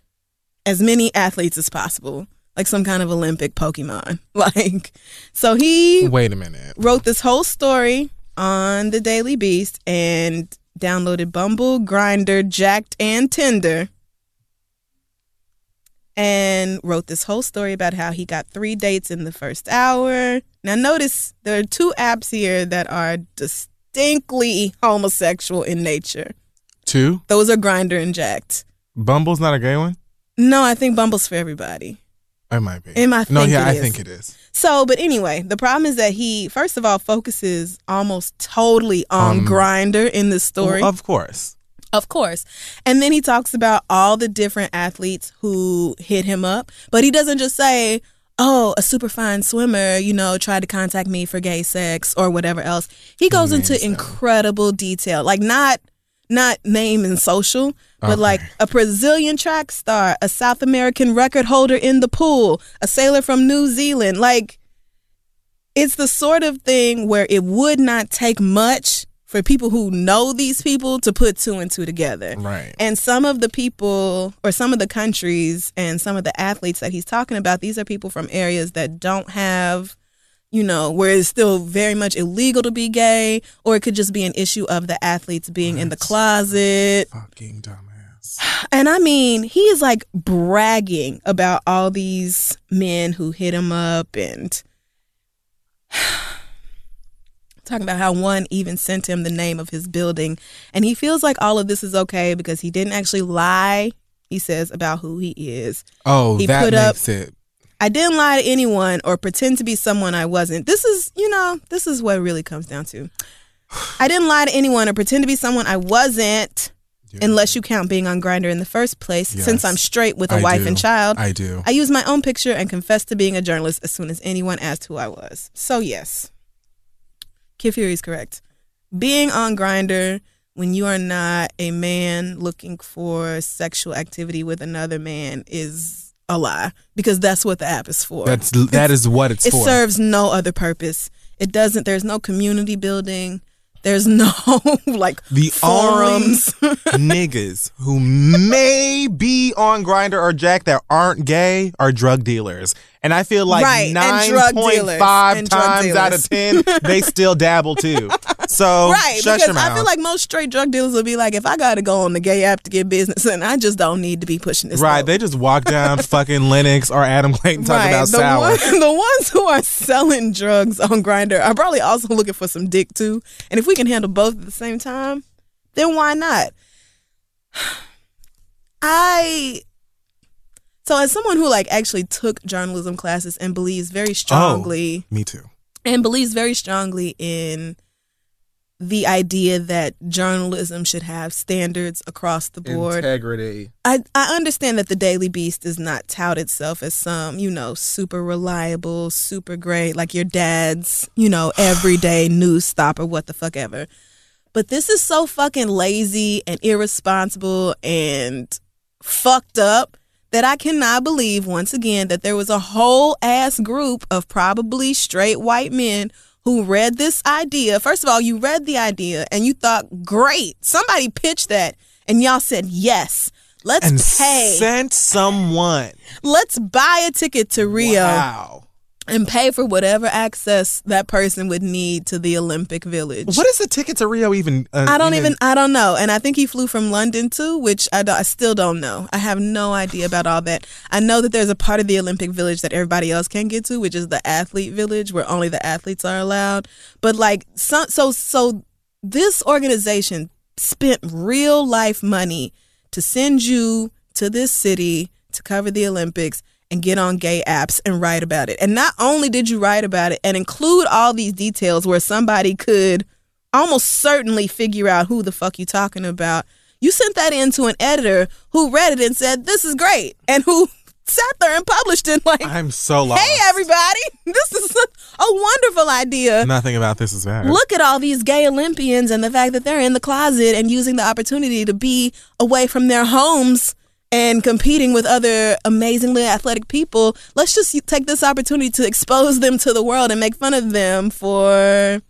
as many athletes as possible, like some kind of Olympic Pokemon. Like, so he Wait a minute. wrote this whole story on the Daily Beast and downloaded Bumble, Grindr, Jack'd, and Tinder. And wrote this whole story about how he got three dates in the first hour. Now, notice there are two apps here that are distinctly homosexual in nature. Two? Those are Grindr and Jack'd. Bumble's not a gay one? No, I think Bumble's for everybody. It might be. It might no, yeah, I is. think it is. So, but anyway, the problem is that he, first of all, focuses almost totally on Um, Grindr in this story. Of course. Of course. And then he talks about all the different athletes who hit him up, but he doesn't just say, "Oh, a super fine swimmer, you know, tried to contact me for gay sex or whatever else." He goes into them. incredible detail. Like not not name and social, but Okay. like a Brazilian track star, a South American record holder in the pool, a sailor from New Zealand. Like it's the sort of thing where it would not take much for people who know these people to put two and two together. Right. And some of the people or some of the countries and some of the athletes that he's talking about, these are people from areas that don't have, you know, where it's still very much illegal to be gay, or it could just be an issue of the athletes being in the closet. Fucking dumbass. And I mean, he is like bragging about all these men who hit him up and talking about how one even sent him the name of his building. And he feels like all of this is okay because he didn't actually lie, he says, about who he is. Oh, He that put up- it. I didn't lie to anyone or pretend to be someone I wasn't. This is, you know, this is what it really comes down to. I didn't lie to anyone or pretend to be someone I wasn't. Unless you count being on Grindr in the first place, since I'm straight with a I wife do. and child. I do. I use my own picture and confessed to being a journalist as soon as anyone asked who I was. So yes, Kid Fury is correct. Being on Grindr when you are not a man looking for sexual activity with another man is a lie because that's what the app is for. That's that is what it's it for. It serves no other purpose. It doesn't. There's no community building. There's no like The forums. niggas who may be on Grindr or Jack that aren't gay are drug dealers. And I feel like Right, nine point five times out of ten, they still dabble too. So right, because. I feel like most straight drug dealers will be like, if I got to go on the gay app to get business, and I just don't need to be pushing this. right, they just walk down fucking Lenox or Adam Clayton talking about the, sour. one- the ones who are selling drugs on Grindr are probably also looking for some dick too. And if we can handle both at the same time, then why not? I so as someone who like actually took journalism classes and believes very oh, strongly Me too. and believes very strongly in the idea that journalism should have standards across the board. Integrity. I, I understand that the Daily Beast does not tout itself as some, you know, super reliable, super great, like your dad's, you know, everyday news stop or what the fuck ever. But this is so fucking lazy and irresponsible and fucked up that I cannot believe once again that there was a whole ass group of probably straight white men who read this idea. First of all, you read the idea and you thought, great, somebody pitched that. And y'all said, yes, let's And pay. sent someone. let's buy a ticket to Rio Wow. And pay for whatever access that person would need to the Olympic Village. What is the ticket to Rio even? Uh, I don't even, I don't know. And I think he flew from London too, which I, I still don't know. I have no idea about all that. I know that there's a part of the Olympic Village that everybody else can get to, which is the athlete village where only the athletes are allowed. But like, so, so, so this organization spent real life money to send you to this city to cover the Olympics and get on gay apps and write about it. And not only did you write about it and include all these details where somebody could almost certainly figure out who the fuck you talking about. You sent that in to an editor who read it and said, This is great. And who sat there and published it like, I'm so lost. Hey, everybody, this is a, a wonderful idea. Nothing about this is bad. Look at all these gay Olympians and the fact that they're in the closet and using the opportunity to be away from their homes and competing with other amazingly athletic people. Let's just take this opportunity to expose them to the world and make fun of them for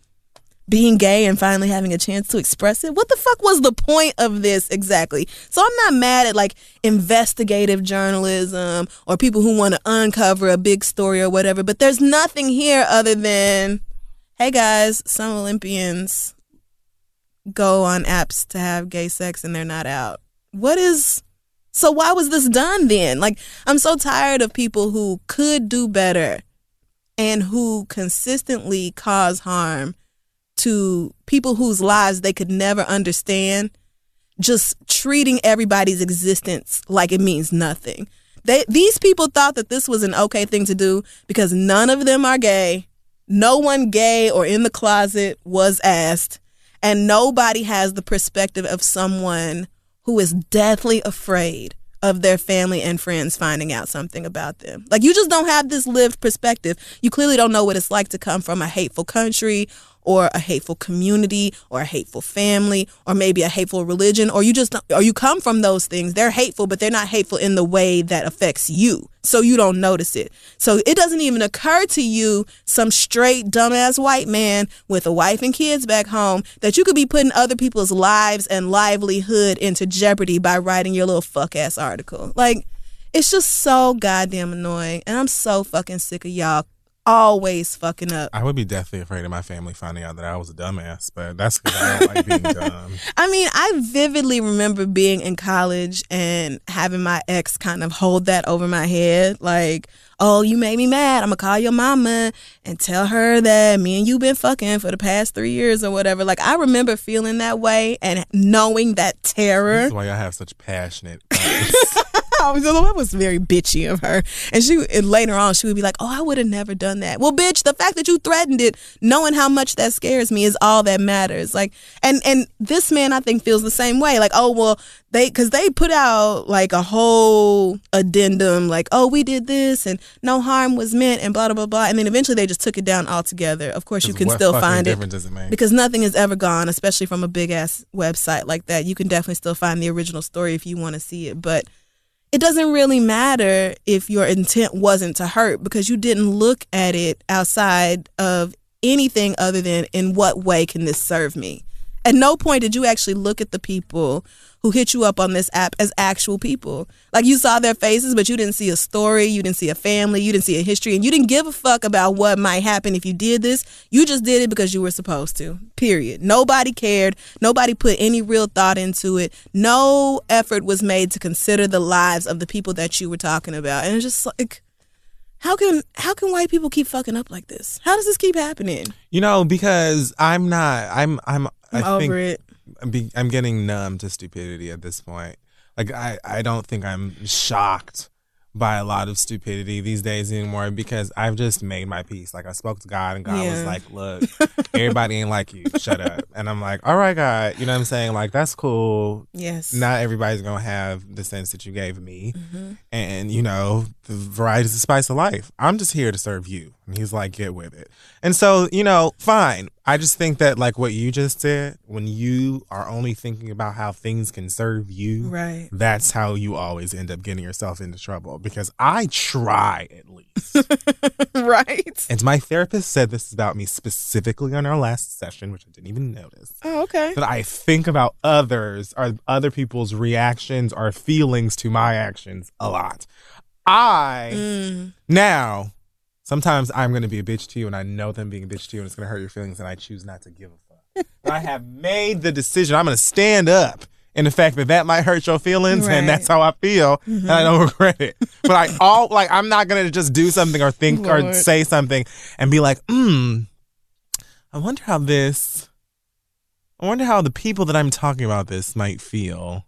being gay and finally having a chance to express it. What the fuck was the point of this exactly? So I'm not mad at like investigative journalism or people who want to uncover a big story or whatever, but there's nothing here other than hey guys, some Olympians go on apps to have gay sex and they're not out. What is so why was this done then? Like I'm so tired of people who could do better and who consistently cause harm to people whose lives they could never understand just treating everybody's existence like it means nothing. They these people thought that this was an okay thing to do because none of them are gay. No one gay or in the closet was asked, and nobody has the perspective of someone who is deathly afraid of their family and friends finding out something about them. Like you just don't have this lived perspective. You clearly don't know what it's like to come from a hateful country or a hateful community or a hateful family or maybe a hateful religion or you just or you come from those things. They're hateful but they're not hateful in the way that affects you. So you don't notice it. So it doesn't even occur to you some straight dumbass white man with a wife and kids back home that you could be putting other people's lives and livelihood into jeopardy by writing your little fuck ass article. Like it's just so goddamn annoying and I'm so fucking sick of y'all always fucking up. I would be deathly afraid of my family finding out that I was a dumbass, but that's because I don't like being dumb. I mean, I vividly remember being in college and having my ex kind of hold that over my head. Like, oh, you made me mad. I'm going to call your mama and tell her that me and you been fucking for the past three years or whatever. Like, I remember feeling that way and knowing that terror. That's why I have such passionate. so that was very bitchy of her. And she and later on she would be like, "Oh, I would have never done that." Well, bitch, the fact that you threatened it, knowing how much that scares me, is all that matters. Like, and and this man I think feels the same way. Like, oh well, they because they put out like a whole addendum, like, oh, we did this and no harm was meant, and blah blah blah blah. And then eventually they just took it down altogether. Of course, you can still find it does it make? because nothing is ever gone, especially from a big ass website like that. You can definitely still find the original story if you want to see it, but it doesn't really matter if your intent wasn't to hurt because you didn't look at it outside of anything other than in what way can this serve me At no point did you actually look at the people who hit you up on this app as actual people. Like you saw their faces, but you didn't see a story, you didn't see a family, you didn't see a history, and you didn't give a fuck about what might happen if you did this. You just did it because you were supposed to. Period. Nobody cared. Nobody put any real thought into it. No effort was made to consider the lives of the people that you were talking about. And it's just like how can how can white people keep fucking up like this? How does this keep happening? You know, because I'm not. I'm. I'm. I I'm think over it. I'm, be, I'm getting numb to stupidity at this point. Like I, I don't think I'm shocked by a lot of stupidity these days anymore because I've just made my peace. Like I spoke to God and God was like, "Look, everybody ain't like you. Shut up." And I'm like, "All right, God, you know what I'm saying? Like that's cool. Yes. Not everybody's gonna have the sense that you gave me, Mm-hmm. and you know the variety is the spice of life. I'm just here to serve you." And he's like, "Get with it." And so you know, fine. I just think that like what you just said, when you are only thinking about how things can serve you, Right. that's how you always end up getting yourself into trouble. Because I try at least. right. and my therapist said this about me specifically on our last session, which I didn't even notice Oh, okay. that I think about others or other people's reactions or feelings to my actions a lot. I Mm. now sometimes I'm going to be a bitch to you, and I know them being a bitch to you, and it's going to hurt your feelings, and I choose not to give a fuck. but I have made the decision. I'm going to stand up. in the fact that that might hurt your feelings, Right. and that's how I feel, and I don't regret it. But I all like I'm not gonna just do something or think or say something and be like, hmm, I wonder how this, I wonder how the people that I'm talking about this might feel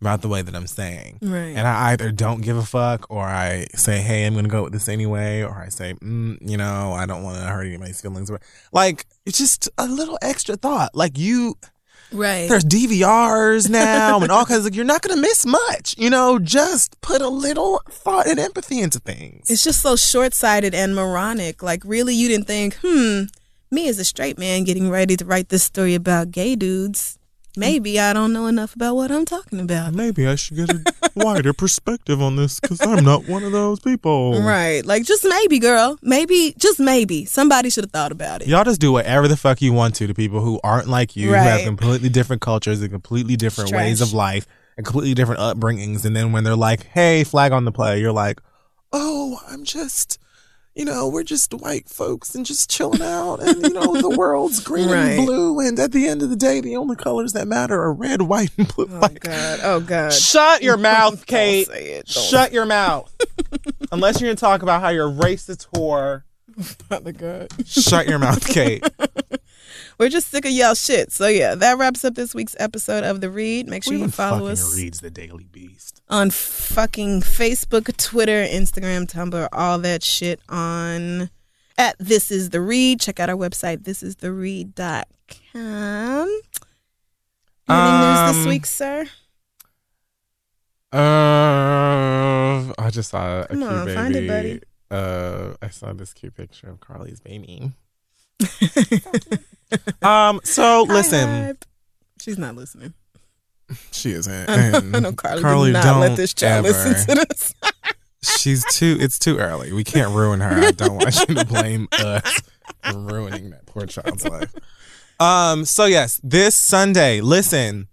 about the way that I'm saying. Right. And I either don't give a fuck or I say, hey, I'm going to go with this anyway. Or I say, mm, you know, I don't want to hurt anybody's feelings. Like, it's just a little extra thought. Like, you, right. there's DVRs now and all kinds of, you're not going to miss much. You know, just put a little thought and empathy into things. It's just so short sighted and moronic. Like, really, you didn't think, hmm, me as a straight man getting ready to write this story about gay dudes, maybe I don't know enough about what I'm talking about. Maybe I should get a wider perspective on this because I'm not one of those people. Right. Like, just maybe, girl. Maybe, just maybe. Somebody should have thought about it. Y'all just do whatever the fuck you want to to people who aren't like you, who have completely different cultures and completely different ways of life and completely different upbringings. And then when they're like, hey, flag on the play, you're like, oh, I'm just, you know, we're just white folks and just chilling out. And, you know, the world's green Right. and blue. And at the end of the day, the only colors that matter are red, white, and blue. Oh, Like, God. Oh, God. Shut your mouth, Kate. Don't say it. Don't. Shut your mouth. Unless you're going to talk about how you're racist whore. Father God. Shut your mouth, Kate. We're just sick of y'all shit. So, yeah, that wraps up this week's episode of The Read. Make sure Who you follow fucking us. reads the Daily Beast? On fucking Facebook, Twitter, Instagram, Tumblr, all that shit on at This Is The Read. Check out our website, thisistheread.com. Anything news this Um, week, sir? Uh, I just saw a Come cute on, baby. find it, buddy. Uh, I saw this cute picture of Carly's baby. um, so listen. She's not listening. She isn't. I know, and I know Carly, not don't let this child ever. listen to this. She's too. It's too early. We can't ruin her. I don't want you to blame us for ruining that poor child's life. Um. So yes, this Sunday. Listen,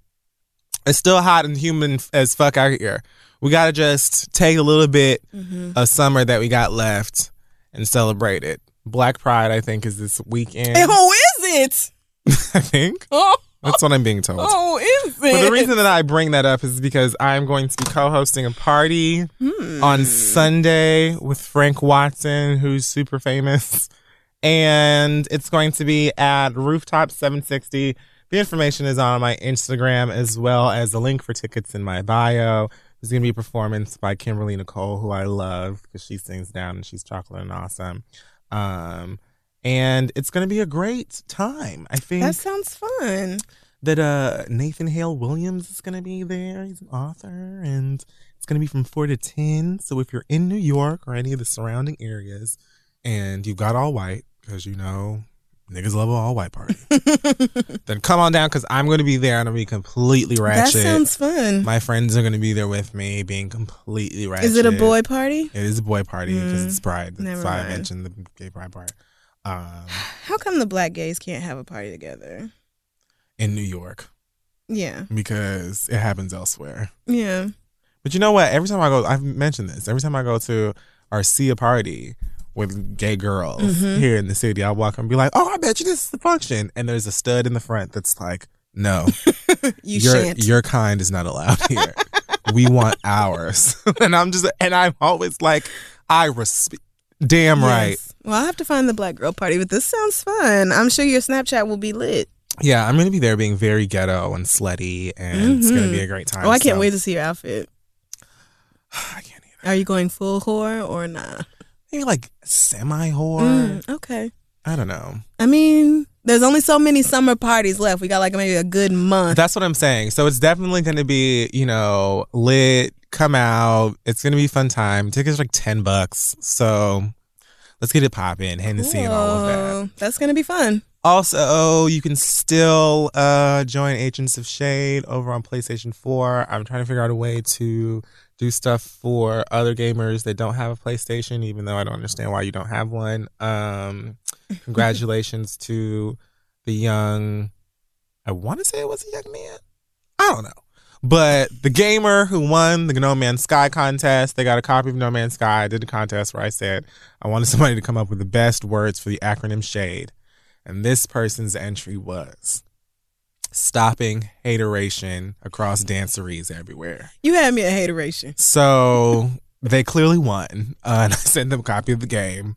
it's still hot and humid as fuck out here. We gotta just take a little bit Mm-hmm. of summer that we got left and celebrate it. Black Pride, I think, is this weekend. And who is it? I think Oh, that's what I'm being told. who is it? The reason that I bring that up is because I'm going to be co-hosting a party Hmm. on Sunday with Frank Watson, who's super famous. And it's going to be at Rooftop 760. The information is on my Instagram as well as the link for tickets in my bio. There's going to be a performance by Kimberly Nicole, who I love because she sings down and she's chocolate and awesome. Um, and it's going to be a great time. I think that sounds fun. that uh Nathan Hale Williams is gonna be there. He's an author and it's gonna be from four to ten. So if you're in New York or any of the surrounding areas and you've got all white, because you know niggas love an all white party, then come on down because I'm gonna be there and I'll be completely ratchet. That sounds fun. My friends are gonna be there with me, being completely ratchet. Is it a boy party? It is a boy party because Mm, it's Pride. That's never why I mentioned the gay pride part. Um, How come the black gays can't have a party together? in New York Yeah. because it happens elsewhere. Yeah. But you know what? Every time I go, I've mentioned this. Every time I go to or see a party with gay girls Mhm. here in the city, I'll walk and be like, "Oh, I bet you this is the function," and there's a stud in the front that's like, "No, You your shan't. your kind is not allowed here. we want ours." and I'm just, and I'm always like, "I respect." Damn right. Well, I have to find the black girl party, but this sounds fun. I'm sure your Snapchat will be lit. Yeah, I'm gonna be there being very ghetto and slutty, and it's gonna Mhm. be a great time. Oh, I can't so- wait to see your outfit. I can't either. Are you going full whore or not? Maybe like semi whore. Mm, okay. I don't know. I mean, there's only so many summer parties left. We got like maybe a good month. That's what I'm saying. So it's definitely going to be, you know, lit. Come out. It's going to be a fun time. Tickets are like ten bucks. So let's get it popping. Hennessy and all of that. That's gonna be fun. Also, you can still uh, join Agents of Shade over on PlayStation 4. I'm trying to figure out a way to do stuff for other gamers that don't have a PlayStation, even though I don't understand why you don't have one. Um, congratulations to the young, I want to say it was a young man. I don't know. But the gamer who won the No Man's Sky contest, they got a copy of No Man's Sky. I did the contest where I said I wanted somebody to come up with the best words for the acronym SHADE. And this person's entry was stopping hateration across danceries everywhere. You had me at hateration. So they clearly won. Uh, and I sent them a copy of the game.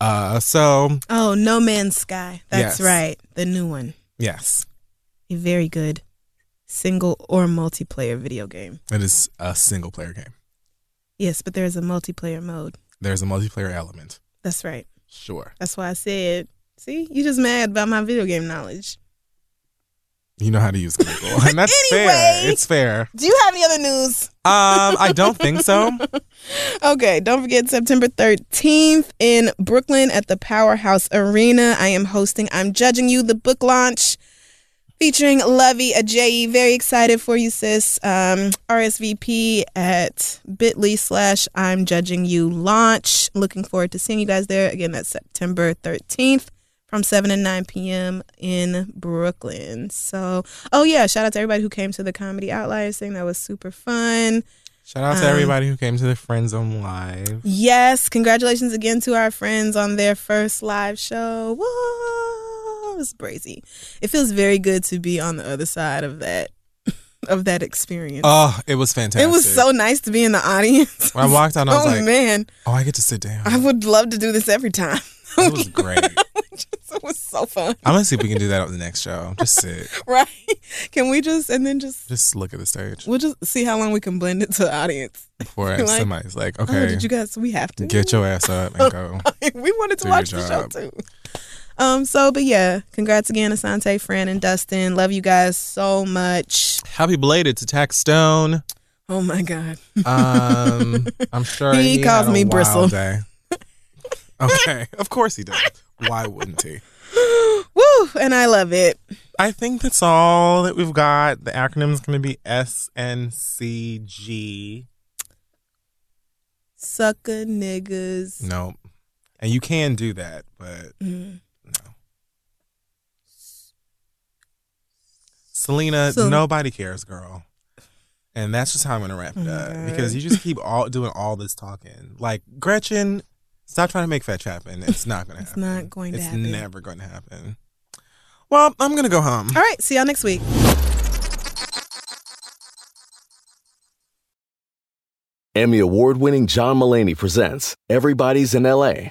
Uh, so, Oh, No Man's Sky. That's Yes. right. The new one. yes, A very good single or multiplayer video game. it is a single player game. Yes, but there's a multiplayer mode. There's a multiplayer element. That's right. Sure. That's why I said, see, you just mad about my video game knowledge. You know how to use Google. And that's Anyway. fair. It's fair. Do you have any other news? Um, I don't think so. Okay, don't forget September 13th in Brooklyn at the Powerhouse Arena. I am hosting I'm Judging You, the book launch featuring Luvvie Ajayi. Very excited for you, sis. Um, RSVP at bit.ly slash I'm Judging You launch. Looking forward to seeing you guys there. Again, that's September 13th from 7 and 9 p.m. in Brooklyn. So, oh yeah, shout out to everybody who came to the Comedy Outliers thing. That was super fun. Shout out to Um, everybody who came to the Friend Zone Live. Yes, congratulations again to our friends on their first live show. Whoa, it was crazy. It feels very good to be on the other side of that of that experience. Oh, it was fantastic. it was so nice to be in the audience. When I walked out, I was oh like, man, oh, I get to sit down. I would love to do this every time. It was great. it was so fun. I'm gonna see if we can do that on the next show. Just sit, Right? Can we just and then just just look at the stage we'll just see how long we can blend it to the audience. before Like, somebody's like, Oh, okay, did you guys? We have to get your ass up and go. we wanted to watch the show too. Um. So, but yeah, congrats again, Asante, Fran, and Dustin. Love you guys so much. Happy belated to Tax Stone. Oh my god. Um, I'm sure He he, calls me Bristle. Day. Okay, of course he does. Why wouldn't he? Woo! And I love it. I think that's all that we've got. The acronym is going to be SNCG. Sucker niggas. Nope. And you can do that, but Mm. Selena, So- nobody cares, girl. And that's just how I'm gonna wrap it Oh up God. because you just keep all doing all this talking. Like Gretchen, stop trying to make fetch happen. It's not gonna happen. It's happen. not going to it's happen. never going to happen. Well, I'm gonna go home. All right. See y'all next week. Emmy award winning John Mulaney presents Everybody's in LA,